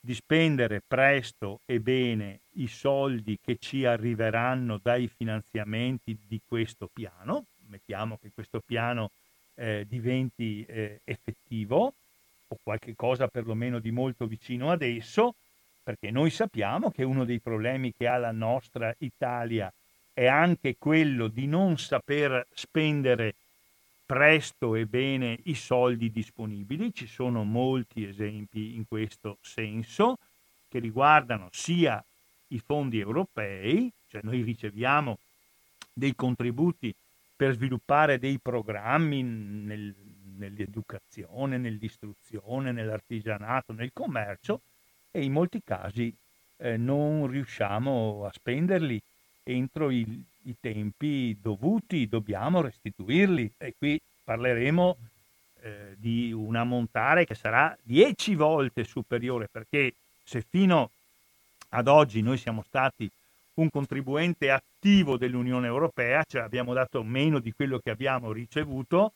[SPEAKER 1] di spendere presto e bene i soldi che ci arriveranno dai finanziamenti di questo piano, mettiamo che questo piano eh, diventi eh, effettivo o qualche cosa perlomeno di molto vicino ad esso, perché noi sappiamo che uno dei problemi che ha la nostra Italia è anche quello di non saper spendere presto e bene i soldi disponibili. Ci sono molti esempi in questo senso che riguardano sia i fondi europei, cioè noi riceviamo dei contributi per sviluppare dei programmi nel, nell'educazione, nell'istruzione, nell'artigianato, nel commercio e in molti casi eh, non riusciamo a spenderli entro i, i tempi dovuti, dobbiamo restituirli. E qui parleremo eh, di un ammontare che sarà dieci volte superiore perché se fino ad oggi noi siamo stati un contribuente attivo dell'Unione Europea, cioè abbiamo dato meno di quello che abbiamo ricevuto,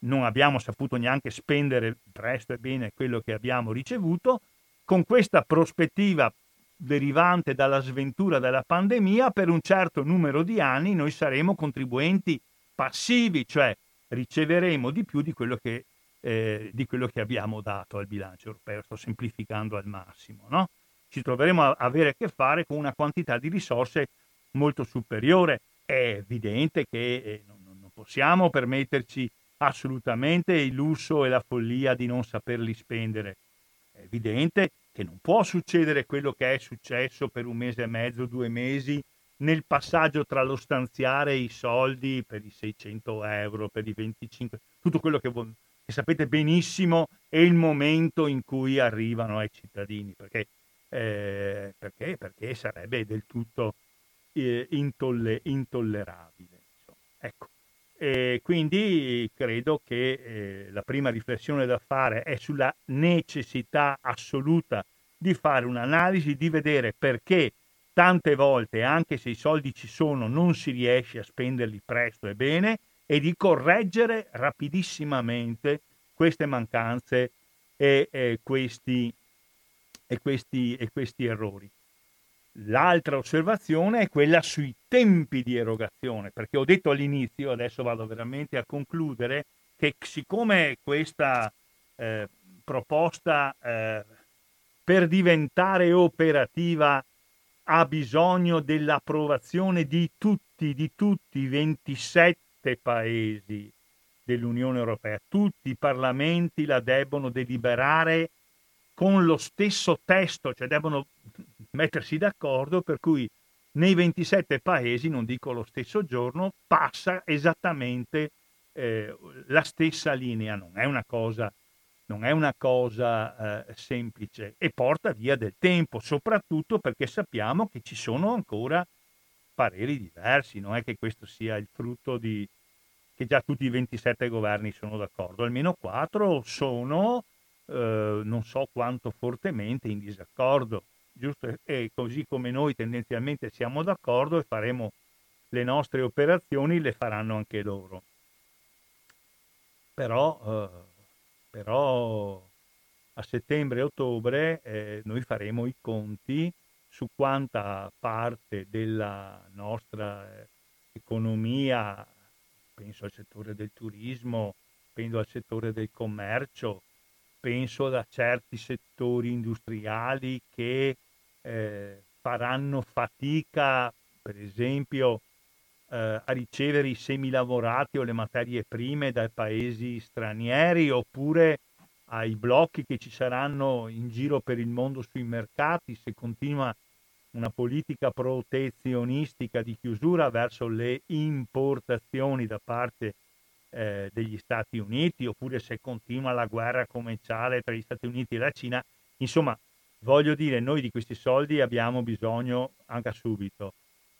[SPEAKER 1] non abbiamo saputo neanche spendere presto e bene quello che abbiamo ricevuto, con questa prospettiva derivante dalla sventura della pandemia, per un certo numero di anni noi saremo contribuenti passivi, cioè riceveremo di più di quello che, eh, di quello che abbiamo dato al bilancio europeo. Sto semplificando al massimo, no? Ci troveremo a avere a che fare con una quantità di risorse molto superiore. È evidente che eh, non, non possiamo permetterci assolutamente il lusso e la follia di non saperli spendere. È evidente che non può succedere quello che è successo per un mese e mezzo, due mesi, nel passaggio tra lo stanziare i soldi per i 600 euro, per i 25, tutto quello che, voi, che sapete benissimo è il momento in cui arrivano ai cittadini, perché, eh, perché, perché sarebbe del tutto eh, intolle, intollerabile. Insomma. Ecco. E quindi credo che eh, la prima riflessione da fare è sulla necessità assoluta di fare un'analisi, di vedere perché tante volte, anche se i soldi ci sono, non si riesce a spenderli presto e bene e di correggere rapidissimamente queste mancanze e, e, questi, e, questi, e questi errori. L'altra osservazione è quella sui tempi di erogazione, perché ho detto all'inizio, adesso vado veramente a concludere, che siccome questa eh, proposta eh, per diventare operativa ha bisogno dell'approvazione di tutti, di tutti i 27 paesi dell'Unione Europea, tutti i parlamenti la debbono deliberare con lo stesso testo, cioè devono mettersi d'accordo, per cui nei 27 paesi, non dico lo stesso giorno, passa esattamente eh, la stessa linea, non è una cosa, è una cosa eh, semplice e porta via del tempo, soprattutto perché sappiamo che ci sono ancora pareri diversi, non è che questo sia il frutto di che già tutti i 27 governi sono d'accordo, almeno 4 sono eh, non so quanto fortemente in disaccordo, giusto? E così come noi tendenzialmente siamo d'accordo e faremo le nostre operazioni, le faranno anche loro. Però, eh, però a settembre-ottobre eh, noi faremo i conti su quanta parte della nostra economia, penso al settore del turismo, penso al settore del commercio, penso a certi settori industriali che eh, faranno fatica, per esempio, eh, a ricevere i semilavorati o le materie prime dai paesi stranieri oppure ai blocchi che ci saranno in giro per il mondo sui mercati se continua una politica protezionistica di chiusura verso le importazioni da parte eh, degli Stati Uniti oppure se continua la guerra commerciale tra gli Stati Uniti e la Cina. Insomma, voglio dire, noi di questi soldi abbiamo bisogno anche subito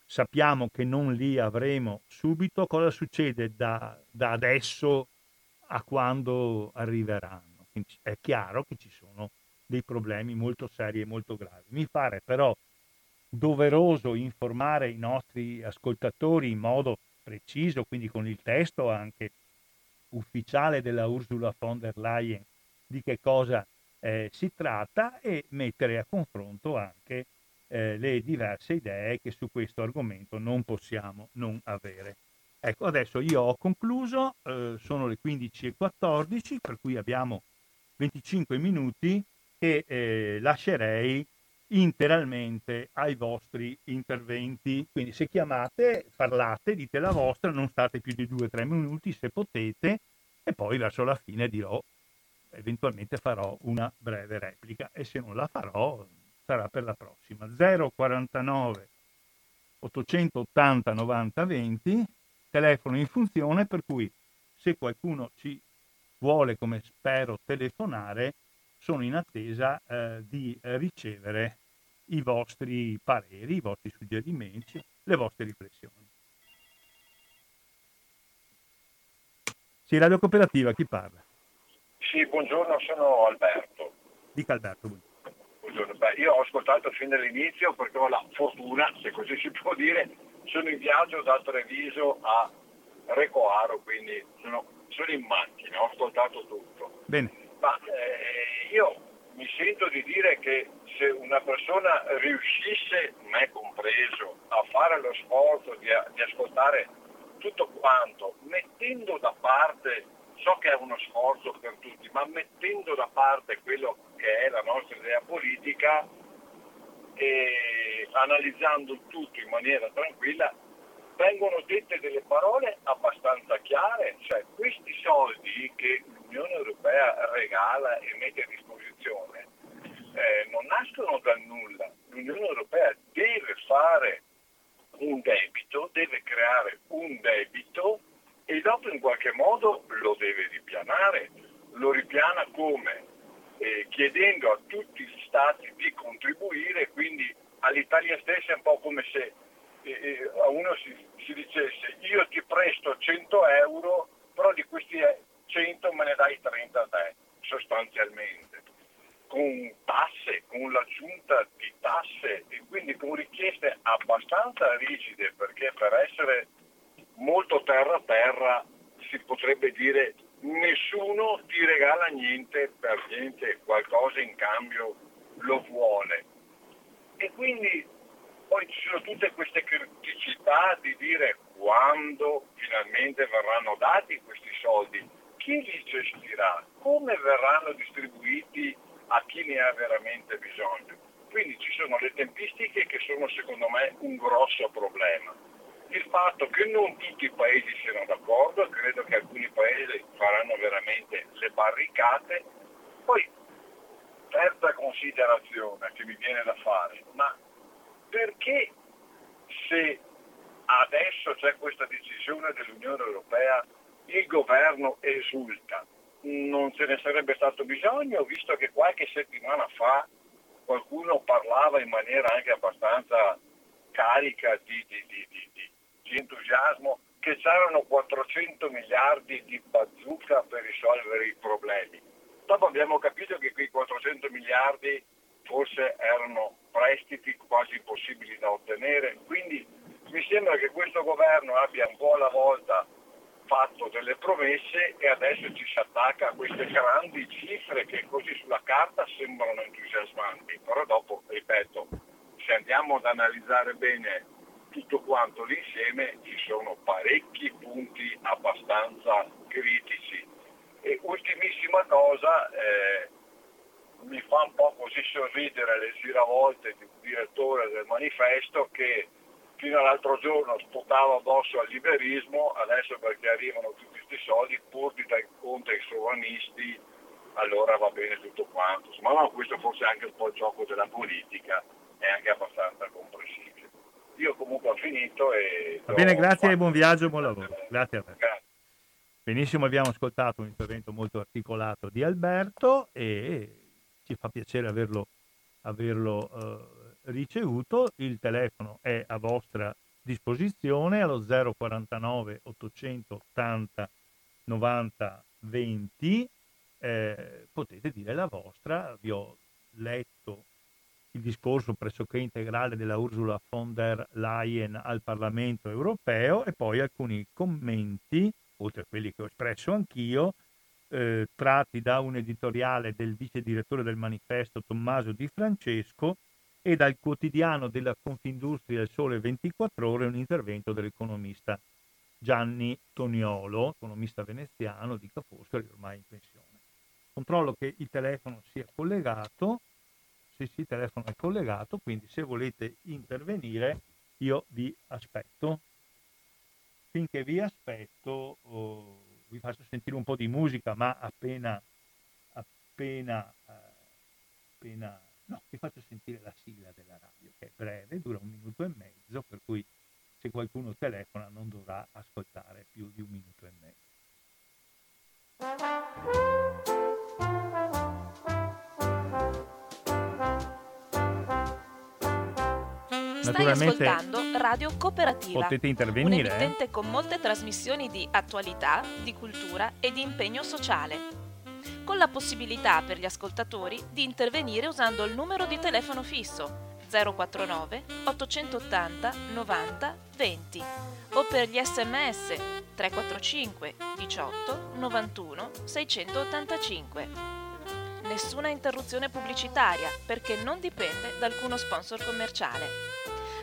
[SPEAKER 1] sappiamo che non li avremo subito, cosa succede da, da adesso a quando arriveranno? Quindi è chiaro che ci sono dei problemi molto seri e molto gravi. Mi pare però doveroso informare i nostri ascoltatori in modo preciso, quindi con il testo anche ufficiale della Ursula von der Leyen di che cosa eh, si tratta e mettere a confronto anche eh, le diverse idee che su questo argomento non possiamo non avere. Ecco, adesso io ho concluso, eh, sono le 15.14, per cui abbiamo 25 minuti e eh, lascerei interamente ai vostri interventi. Quindi se chiamate, parlate, dite la vostra, non state più di 2-3 minuti se potete e poi verso la fine dirò, eventualmente farò una breve replica e se non la farò sarà per la prossima. 049 880 90 20, telefono in funzione per cui se qualcuno ci vuole, come spero, telefonare, sono in attesa eh, di ricevere i vostri pareri, i vostri suggerimenti, le vostre riflessioni. Sì, Radio Cooperativa, chi parla?
[SPEAKER 2] Sì, buongiorno, sono Alberto.
[SPEAKER 1] Dica Alberto. Buongiorno.
[SPEAKER 2] Beh, io ho ascoltato fin dall'inizio perché ho la fortuna, se così si può dire, sono in viaggio da Treviso a Recoaro, quindi sono, sono in macchina, ho ascoltato tutto.
[SPEAKER 1] Bene.
[SPEAKER 2] Ma eh, io mi sento di dire che se una persona riuscisse, me compreso, a fare lo sforzo di, di ascoltare tutto quanto, mettendo da parte so che è uno sforzo per tutti, ma mettendo da parte quello che è la nostra idea politica e analizzando tutto in maniera tranquilla, vengono dette delle parole abbastanza chiare, cioè questi soldi che l'Unione Europea regala e mette a disposizione eh, non nascono dal nulla, l'Unione Europea deve fare un debito, deve creare un debito e dopo in qualche modo lo deve ripianare. Lo ripiana come? Eh, chiedendo a tutti gli stati di contribuire, quindi all'Italia stessa è un po' come se eh, eh a uno si, si, dicesse io ti presto 100 euro, però di questi 100 me ne dai 30 a te, sostanzialmente, con tasse, con l'aggiunta di tasse e quindi con richieste abbastanza rigide, perché per essere molto terra terra si potrebbe dire nessuno ti regala niente per niente, qualcosa in cambio lo vuole. E quindi poi ci sono tutte queste criticità di dire quando finalmente verranno dati questi soldi, chi li gestirà, come verranno distribuiti a chi ne ha veramente bisogno. Quindi ci sono le tempistiche che sono secondo me un grosso problema il fatto che non tutti i paesi siano d'accordo, credo che alcuni paesi faranno veramente le barricate. Poi, terza considerazione che mi viene da fare, ma perché se adesso c'è questa decisione dell'Unione Europea il governo esulta? Non ce ne sarebbe stato bisogno, visto che qualche settimana fa qualcuno parlava in maniera anche abbastanza carica di, di, di, di entusiasmo che c'erano 400 miliardi di bazooka per risolvere i problemi. Dopo abbiamo capito che quei 400 miliardi forse erano prestiti quasi impossibili da ottenere, quindi mi sembra che questo governo abbia un po' alla volta fatto delle promesse e adesso ci si attacca a queste grandi cifre che così sulla carta sembrano entusiasmanti, però dopo, ripeto, se andiamo ad analizzare bene tutto quanto l'insieme ci sono parecchi punti abbastanza critici. E ultimissima cosa, eh, mi fa un po' così sorridere le giravolte di un direttore del manifesto che fino all'altro giorno sputava addosso al liberismo, adesso perché arrivano tutti questi soldi pur di dare conto ai sovranisti, allora va bene tutto quanto. Ma no, questo forse è anche un po' il gioco della politica, è anche abbastanza comprensibile. Io comunque ho finito e...
[SPEAKER 1] Va bene, grazie e buon viaggio e buon lavoro. Grazie a te. Grazie. Benissimo, abbiamo ascoltato un intervento molto articolato di Alberto e ci fa piacere averlo, averlo eh, ricevuto. Il telefono è a vostra disposizione allo 049 880 90 20. Eh, potete dire la vostra, vi ho letto il discorso pressoché integrale della Ursula von der Leyen al Parlamento europeo e poi alcuni commenti, oltre a quelli che ho espresso anch'io, eh, tratti da un editoriale del vice direttore del manifesto Tommaso Di Francesco e dal quotidiano della Confindustria del Sole 24 Ore un intervento dell'economista Gianni Toniolo, economista veneziano di Foscari, ormai in pensione. Controllo che il telefono sia collegato, sì, il telefono è collegato, quindi se volete intervenire io vi aspetto. Finché vi aspetto... Oh, vi faccio sentire un po' di musica, ma appena, appena, eh, appena, no, vi faccio sentire la sigla della radio, che è breve, dura un minuto e mezzo, per cui se qualcuno telefona non dovrà ascoltare più di un minuto e mezzo.
[SPEAKER 3] Stai ascoltando Radio Cooperativa.
[SPEAKER 1] Potete intervenire.
[SPEAKER 3] Un eh? con molte trasmissioni di attualità, di cultura e di impegno sociale. Con la possibilità per gli ascoltatori di intervenire usando il numero di telefono fisso 049 880 90 20 o per gli sms 345 18 91 685. Nessuna interruzione pubblicitaria perché non dipende da alcuno sponsor commerciale.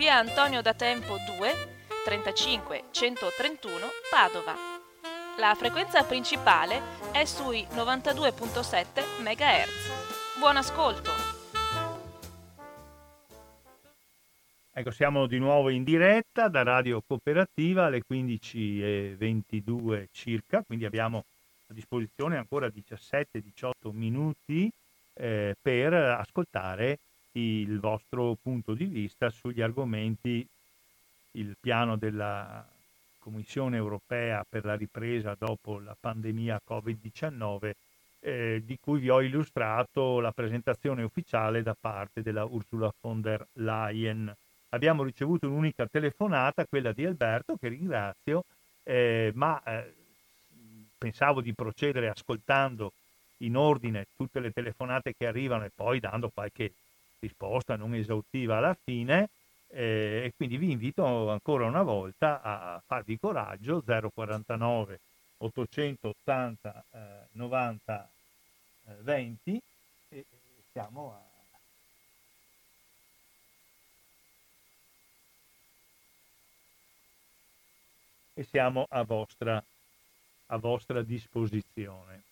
[SPEAKER 3] via Antonio da Tempo 2, 35 131 Padova. La frequenza principale è sui 92.7 MHz. Buon ascolto!
[SPEAKER 1] Ecco, siamo di nuovo in diretta da Radio Cooperativa alle 15.22 circa, quindi abbiamo a disposizione ancora 17-18 minuti eh, per ascoltare il vostro punto di vista sugli argomenti, il piano della Commissione europea per la ripresa dopo la pandemia Covid-19, eh, di cui vi ho illustrato la presentazione ufficiale da parte della Ursula von der Leyen. Abbiamo ricevuto un'unica telefonata, quella di Alberto, che ringrazio, eh, ma eh, pensavo di procedere ascoltando in ordine tutte le telefonate che arrivano e poi dando qualche risposta non esaustiva alla fine eh, e quindi vi invito ancora una volta a farvi coraggio 049 880 eh, 90 eh, 20 e siamo a e siamo a vostra, a vostra disposizione.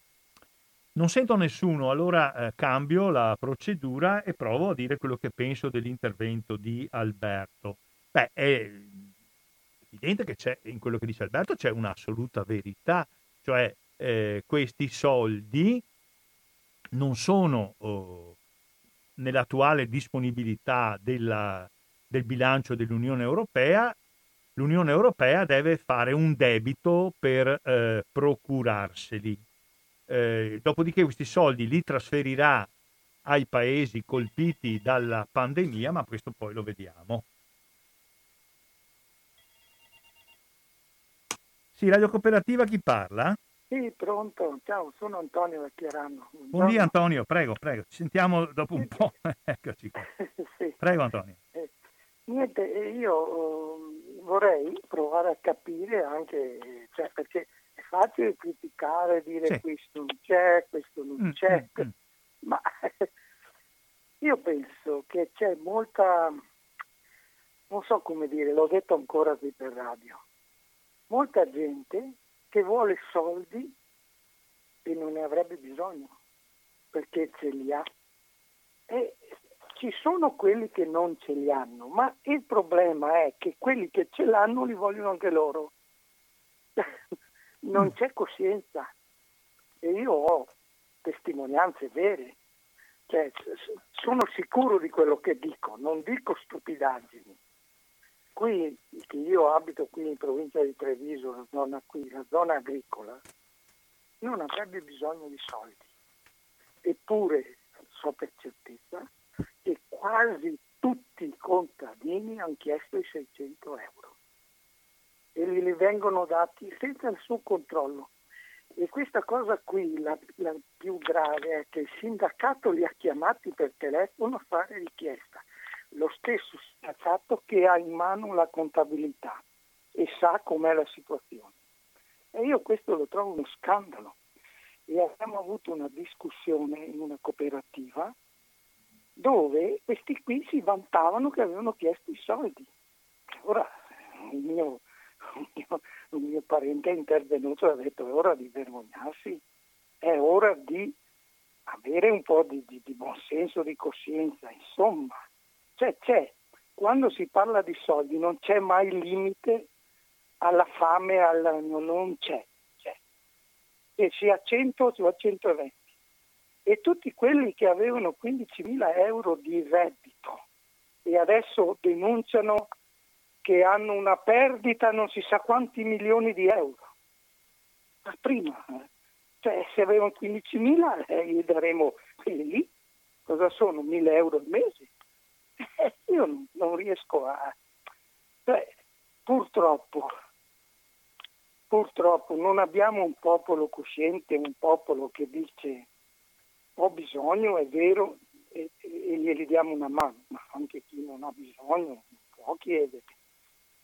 [SPEAKER 1] Non sento nessuno, allora eh, cambio la procedura e provo a dire quello che penso dell'intervento di Alberto. Beh, è evidente che c'è, in quello che dice Alberto c'è un'assoluta verità, cioè eh, questi soldi non sono oh, nell'attuale disponibilità della, del bilancio dell'Unione Europea, l'Unione Europea deve fare un debito per eh, procurarseli. Eh, dopodiché questi soldi li trasferirà ai paesi colpiti dalla pandemia, ma questo poi lo vediamo. Sì, Radio Cooperativa chi parla?
[SPEAKER 4] Sì, pronto. Ciao, sono Antonio da Chiarano.
[SPEAKER 1] Buongiorno Antonio, prego, prego. Ci sentiamo dopo un po'. Eccoci qua. sì. Prego Antonio.
[SPEAKER 4] Eh, niente, eh, io uh, vorrei provare a capire anche, cioè, perché facile criticare, dire sì. questo non c'è, questo non mm, c'è, mm, mm. ma io penso che c'è molta, non so come dire, l'ho detto ancora qui per radio, molta gente che vuole soldi e non ne avrebbe bisogno perché ce li ha. E ci sono quelli che non ce li hanno, ma il problema è che quelli che ce l'hanno li vogliono anche loro. non c'è coscienza. E io ho testimonianze vere. Cioè, sono sicuro di quello che dico, non dico stupidaggini qui, che io abito qui in provincia di Treviso, la zona qui, la zona agricola, non avrebbe bisogno di soldi. Eppure so per certezza che quasi tutti i contadini hanno chiesto i 600 euro e li vengono dati senza nessun controllo. E questa cosa qui, la, la più grave, è che il sindacato li ha chiamati per telefono a fare richiesta lo stesso sindacato che ha in mano la contabilità e sa com'è la situazione. E io questo lo trovo uno scandalo. E abbiamo avuto una discussione in una cooperativa dove questi qui si vantavano che avevano chiesto i soldi. Ora un mio, un mio, un mio parente è intervenuto e ha detto è ora di vergognarsi, è ora di avere un po' di, di, di buonsenso, di coscienza, insomma cioè c'è, quando si parla di soldi non c'è mai limite alla fame, alla, non c'è, c'è. E sia a 100 o a 120. E tutti quelli che avevano 15.000 euro di reddito e adesso denunciano che hanno una perdita non si sa quanti milioni di euro. Ma prima, eh, cioè se avevano 15.000 eh, gli daremo quelli lì, cosa sono? 1.000 euro al mese? Eh, io non riesco a... Beh, purtroppo, purtroppo non abbiamo un popolo cosciente, un popolo che dice ho bisogno, è vero, e, e glieli diamo una mano, ma anche chi non ha bisogno può chiedere.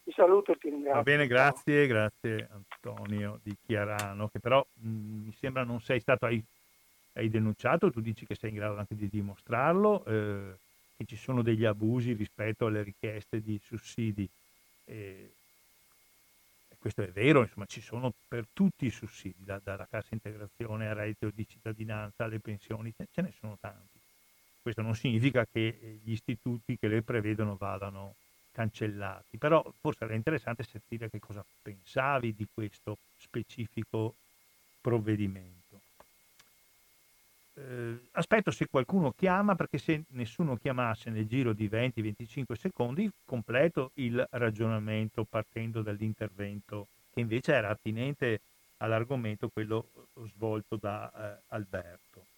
[SPEAKER 4] Ti saluto e ti ringrazio.
[SPEAKER 1] Va bene, grazie, grazie Antonio di Chiarano, che però mh, mi sembra non sei stato, hai, hai, denunciato, tu dici che sei in grado anche di dimostrarlo. Eh, che ci sono degli abusi rispetto alle richieste di sussidi. E, questo è vero, insomma, ci sono per tutti i sussidi, da, dalla cassa integrazione al reddito di cittadinanza alle pensioni, ce ne sono tanti. Questo non significa che gli istituti che le prevedono vadano cancellati, però forse era interessante sentire che cosa pensavi di questo specifico provvedimento eh, aspetto se qualcuno chiama perché se nessuno chiamasse nel giro di 20-25 secondi completo il ragionamento partendo dall'intervento che invece era attinente all'argomento quello svolto da eh, Alberto.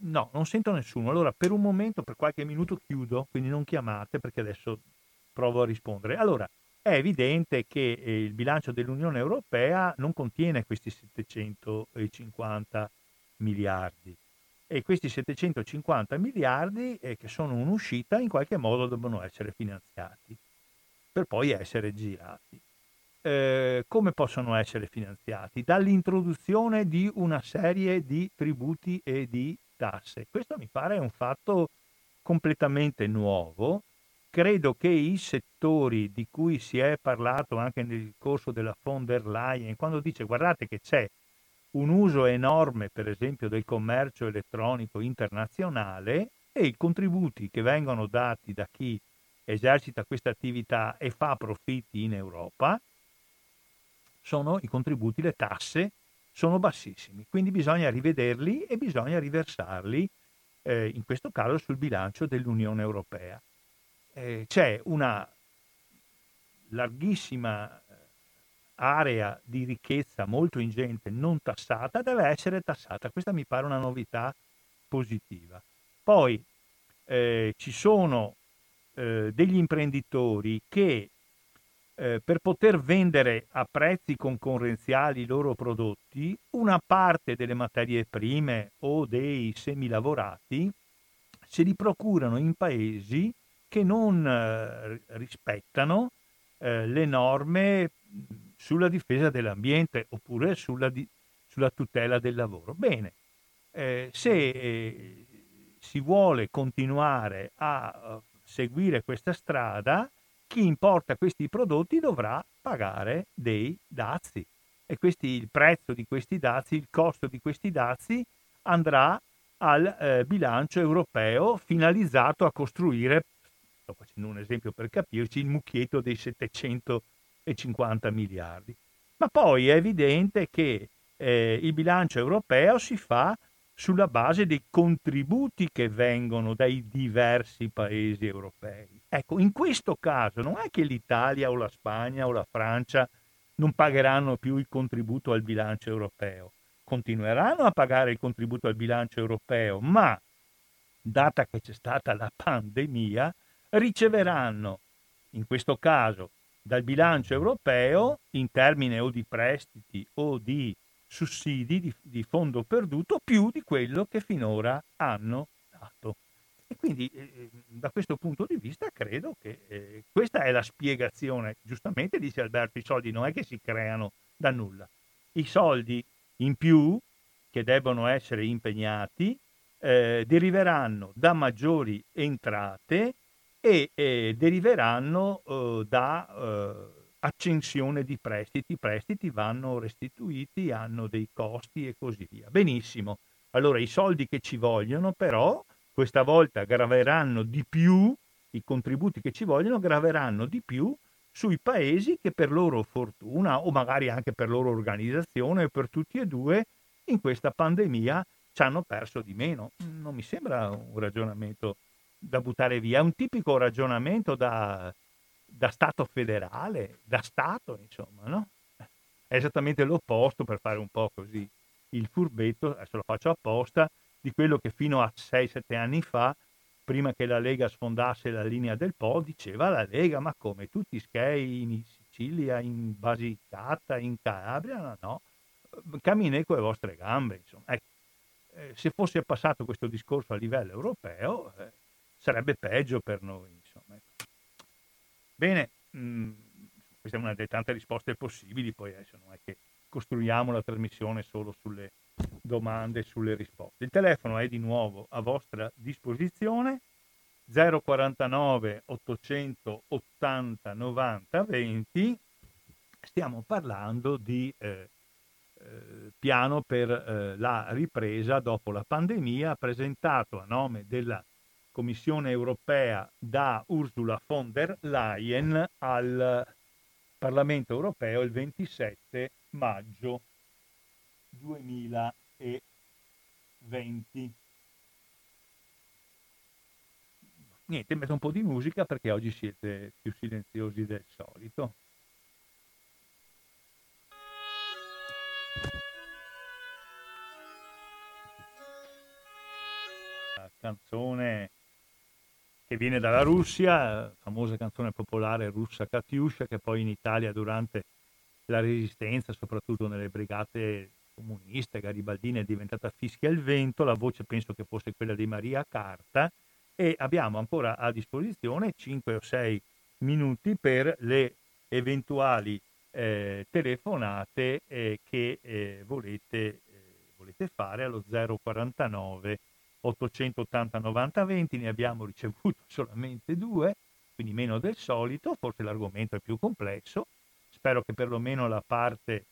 [SPEAKER 1] No, non sento nessuno. Allora per un momento, per qualche minuto chiudo, quindi non chiamate perché adesso provo a rispondere. Allora, è evidente che eh, il bilancio dell'Unione Europea non contiene questi 750 miliardi e questi 750 miliardi eh, che sono un'uscita in qualche modo devono essere finanziati per poi essere girati. Eh, come possono essere finanziati? Dall'introduzione di una serie di tributi e di tasse. Questo mi pare un fatto completamente nuovo credo che i settori di cui si è parlato anche nel corso della von der Leyen, quando dice guardate che c'è un uso enorme, per esempio, del commercio elettronico internazionale e i contributi che vengono dati da chi esercita questa attività e fa profitti in Europa, sono i contributi, le tasse, sono bassissimi. Quindi bisogna rivederli e bisogna riversarli, eh, in questo caso, sul bilancio dell'Unione Europea eh, c'è una larghissima eh, area di ricchezza molto ingente non tassata deve essere tassata. Questa mi pare una novità positiva. Poi eh, ci sono eh, degli imprenditori che eh, per poter vendere a prezzi concorrenziali i loro prodotti, una parte delle materie prime o dei semilavorati se li procurano in paesi che non eh, rispettano eh, le norme sulla difesa dell'ambiente oppure sulla, di, sulla tutela del lavoro. Bene, eh, se eh, si vuole continuare a seguire questa strada, chi importa questi prodotti dovrà pagare dei dazi e questi, il prezzo di questi dazi, il costo di questi dazi andrà al eh, bilancio europeo finalizzato a costruire, sto facendo un esempio per capirci, il mucchietto dei 750 miliardi. Ma poi è evidente che eh, il bilancio europeo si fa sulla base dei contributi che vengono dai diversi paesi europei. Ecco, in questo caso non è che l'Italia o la Spagna o la Francia non pagheranno più il contributo al bilancio europeo, continueranno a pagare il contributo al bilancio europeo, ma data che c'è stata la pandemia, riceveranno in questo caso dal bilancio europeo in termini o di prestiti o di sussidi di, di fondo perduto più di quello che finora hanno dato. E quindi eh, eh, da questo punto di vista credo che eh, questa è la spiegazione. Giustamente dice Alberto, i soldi non è che si creano da nulla. I soldi in più che debbono essere impegnati eh, deriveranno da maggiori entrate e eh, deriveranno eh, da accensione di prestiti, i prestiti vanno restituiti, hanno dei costi e così via. Benissimo, allora i soldi che ci vogliono però questa volta graveranno di più, i contributi che ci vogliono graveranno di più sui paesi che per loro fortuna o magari anche per loro organizzazione o per tutti e due in questa pandemia ci hanno perso di meno. Non mi sembra un ragionamento da buttare via, è un tipico ragionamento da, da Stato federale, da Stato, insomma, no? È esattamente l'opposto per fare un po' così il furbetto, adesso lo faccio apposta, di quello che fino a 6-7 anni fa, prima che la Lega sfondasse la linea del Po, diceva la Lega, ma come tutti schei in Sicilia, in Basilicata, in Calabria, no, no, camminate con le vostre gambe, insomma. Ecco, eh, se fosse passato questo discorso a livello europeo, eh, sarebbe peggio per noi. Bene, mh, mm, questa è una delle tante risposte possibili, poi adesso non è che costruiamo la trasmissione solo sulle domande, sulle risposte. Il telefono è di nuovo a vostra disposizione 049 880 90 20. Stiamo parlando di eh, eh, piano per eh, la ripresa dopo la pandemia presentato a nome della Commissione europea da Ursula von der Leyen al Parlamento europeo il 27 maggio 2020. Niente, metto un po' di musica perché oggi siete più silenziosi del solito. La canzone che viene dalla Russia, famosa canzone popolare russa Katyusha, che poi in Italia durante la resistenza, soprattutto nelle brigate comuniste garibaldine, è diventata fischia il vento, la voce penso che fosse quella di Maria Carta e abbiamo ancora a disposizione 5 o 6 minuti per le eventuali eh, telefonate eh, che eh, volete, eh, volete fare allo 049 880 90 20, ne abbiamo ricevuto solamente due, quindi meno del solito, forse l'argomento è più complesso, spero che perlomeno la parte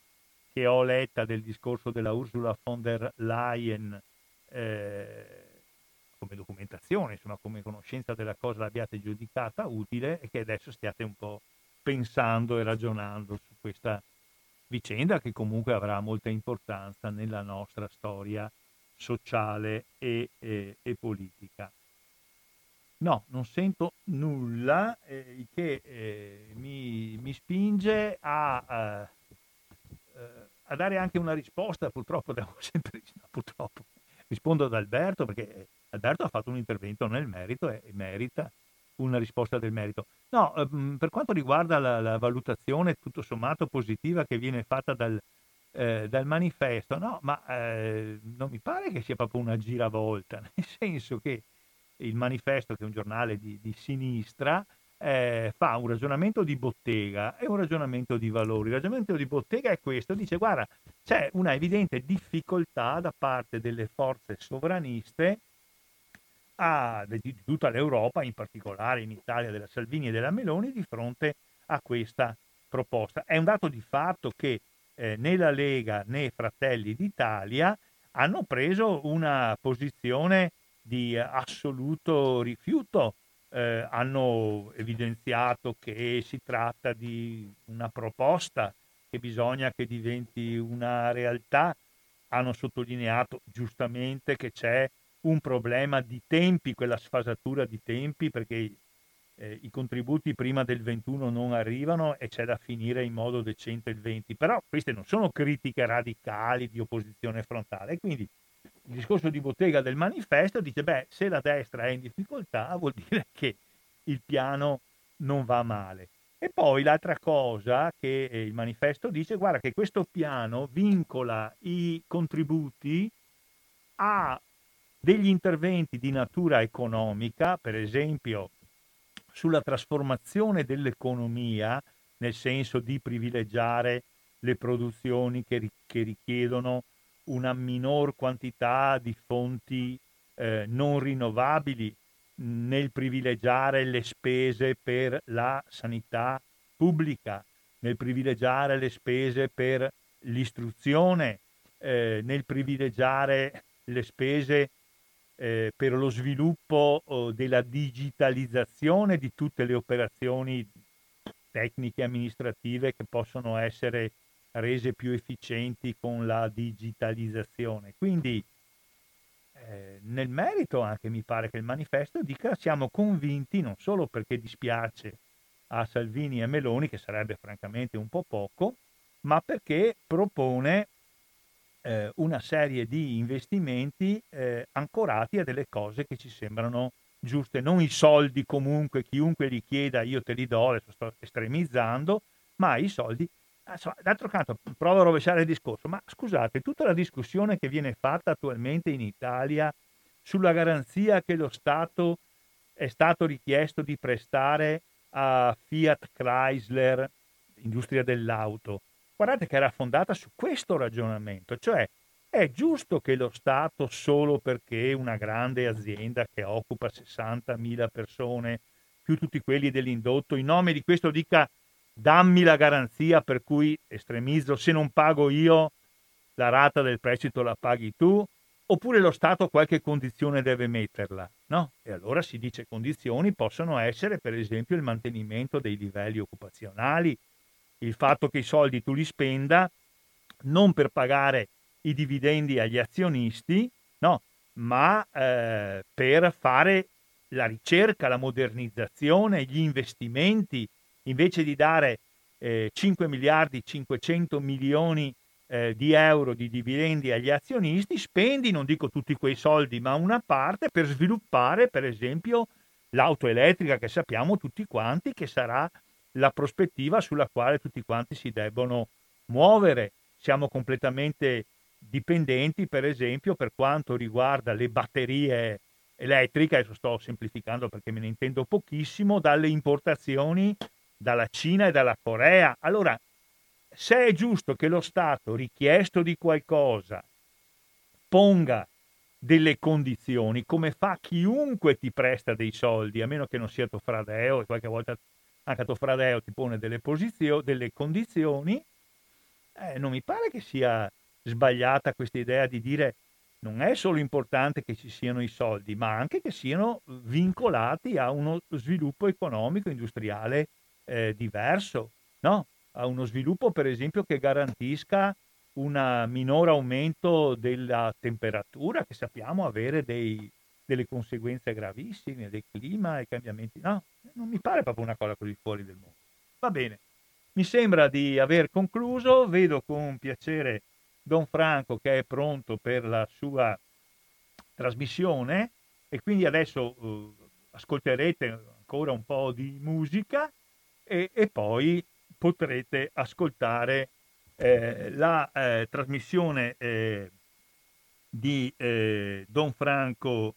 [SPEAKER 1] che ho letta del discorso della Ursula von der Leyen eh, come documentazione, insomma come conoscenza della cosa l'abbiate giudicata utile e che adesso stiate un po' pensando e ragionando su questa vicenda che comunque avrà molta importanza nella nostra storia sociale e, e, e politica. No, non sento nulla, eh, che eh, mi, mi, spinge a, uh, a, dare anche una risposta. Purtroppo sempre purtroppo. rispondo ad Alberto perché Alberto ha fatto un intervento nel merito e, e merita una risposta del merito. No, ehm, per quanto riguarda la, la, valutazione tutto sommato positiva che viene fatta dal, eh, dal manifesto, no, ma eh, non mi pare che sia proprio una giravolta, nel senso che il manifesto, che è un giornale di, di sinistra, eh, fa un ragionamento di bottega e un ragionamento di valori. Il ragionamento di bottega è questo, dice guarda, c'è una evidente difficoltà da parte delle forze sovraniste a, di tutta l'Europa, in particolare in Italia della Salvini e della Meloni, di fronte a questa proposta. È un dato di fatto che eh, né la Lega né Fratelli d'Italia hanno preso una posizione di assoluto rifiuto, eh, hanno evidenziato che si tratta di una proposta che bisogna che diventi una realtà, hanno sottolineato giustamente che c'è un problema di tempi, quella sfasatura di tempi, perché eh, i contributi prima del 21 non arrivano e c'è da finire in modo decente il 20. Però queste non sono critiche radicali di opposizione frontale. Quindi il discorso di bottega del manifesto dice, beh, se la destra è in difficoltà vuol dire che il piano non va male. E poi l'altra cosa che il manifesto dice, guarda che questo piano vincola i contributi a degli interventi di natura economica, per esempio sulla trasformazione dell'economia, nel senso di privilegiare le produzioni che, che richiedono una minor quantità di fonti eh, non rinnovabili, nel privilegiare le spese per la sanità pubblica, nel privilegiare le spese per l'istruzione, eh, nel privilegiare le spese eh, per lo sviluppo oh, della digitalizzazione di tutte le operazioni tecniche amministrative che possono essere rese più efficienti con la digitalizzazione. Quindi eh, nel merito anche mi pare che il manifesto dica siamo convinti non solo perché dispiace a Salvini e Meloni, che sarebbe francamente un po' poco, ma perché propone eh, una serie di investimenti eh, ancorati a delle cose che ci sembrano giuste, non i soldi comunque, chiunque li chieda io te li do, adesso sto estremizzando, ma i soldi. D'altro canto, provo a rovesciare il discorso, ma scusate, tutta la discussione che viene fatta attualmente in Italia sulla garanzia che lo Stato è stato richiesto di prestare a Fiat Chrysler, industria dell'auto, Guardate che era fondata su questo ragionamento, cioè è giusto che lo Stato, solo perché una grande azienda che occupa 60.000 persone, più tutti quelli dell'indotto, in nome di questo dica dammi la garanzia per cui estremizzo, se non pago io la rata del prestito la paghi tu, oppure lo Stato qualche condizione deve metterla, no? E allora si dice condizioni possono essere per esempio il mantenimento dei livelli occupazionali, il fatto che i soldi tu li spenda non per pagare i dividendi agli azionisti, no, ma eh, per fare la ricerca, la modernizzazione, gli investimenti, invece di dare eh, 5 miliardi 500 milioni eh, di euro di dividendi agli azionisti, spendi, non dico tutti quei soldi, ma una parte per sviluppare, per esempio, l'auto elettrica che sappiamo tutti quanti che sarà la prospettiva sulla quale tutti quanti si debbono muovere. Siamo completamente dipendenti, per esempio, per quanto riguarda le batterie elettriche, adesso sto semplificando perché me ne intendo pochissimo, dalle importazioni dalla Cina e dalla Corea. Allora, se è giusto che lo Stato, richiesto di qualcosa, ponga delle condizioni, come fa chiunque ti presta dei soldi, a meno che non sia tuo fradeo e qualche volta anche Tofradeo ti pone delle, posizio- delle condizioni, eh, non mi pare che sia sbagliata questa idea di dire non è solo importante che ci siano i soldi, ma anche che siano vincolati a uno sviluppo economico, industriale eh, diverso, no? a uno sviluppo per esempio che garantisca un minor aumento della temperatura, che sappiamo avere dei, delle conseguenze gravissime del clima e cambiamenti. No, non mi pare proprio una cosa così fuori del mondo. Va bene, mi sembra di aver concluso, vedo con piacere Don Franco che è pronto per la sua trasmissione e quindi adesso uh, ascolterete ancora un po' di musica e, e poi potrete ascoltare eh, la eh, trasmissione eh, di eh, Don Franco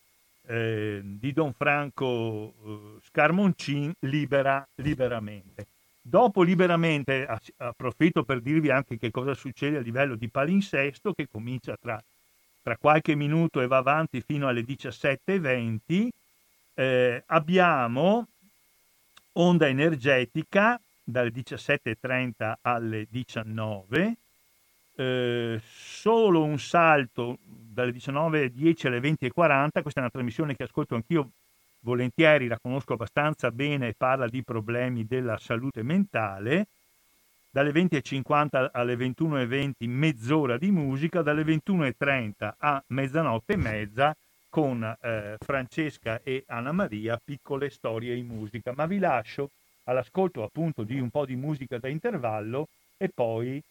[SPEAKER 1] eh, di Don Franco eh, Scarmoncin libera liberamente. Dopo liberamente approfitto per dirvi anche che cosa succede a livello di palinsesto che comincia tra, tra qualche minuto e va avanti fino alle 17.20. Eh, abbiamo onda energetica dalle 17.30 alle 19, eh, solo un salto dalle 19.10 alle 20.40, questa è una trasmissione che ascolto anch'io volentieri, la conosco abbastanza bene, parla di problemi della salute mentale, dalle 20.50 alle 21.20 mezz'ora di musica, dalle 21.30 a mezzanotte e mezza con eh, Francesca e Anna Maria, piccole storie in musica. Ma vi lascio all'ascolto appunto di un po' di musica da intervallo e poi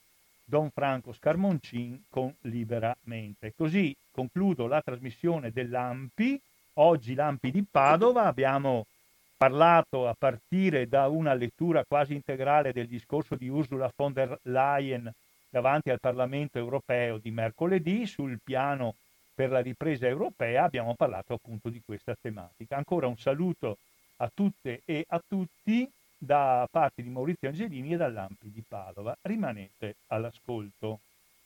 [SPEAKER 1] Don Franco Scarmoncin con Liberamente. Così concludo la trasmissione dell'AMPI. Oggi l'AMPI di Padova abbiamo parlato a partire da una lettura quasi integrale del discorso di Ursula von der Leyen davanti al Parlamento europeo di mercoledì sul piano per la ripresa europea, abbiamo parlato appunto di questa tematica. Ancora un saluto a tutte e a tutti da parte di Maurizio Angelini e dall'Ampi di Padova. Rimanete all'ascolto.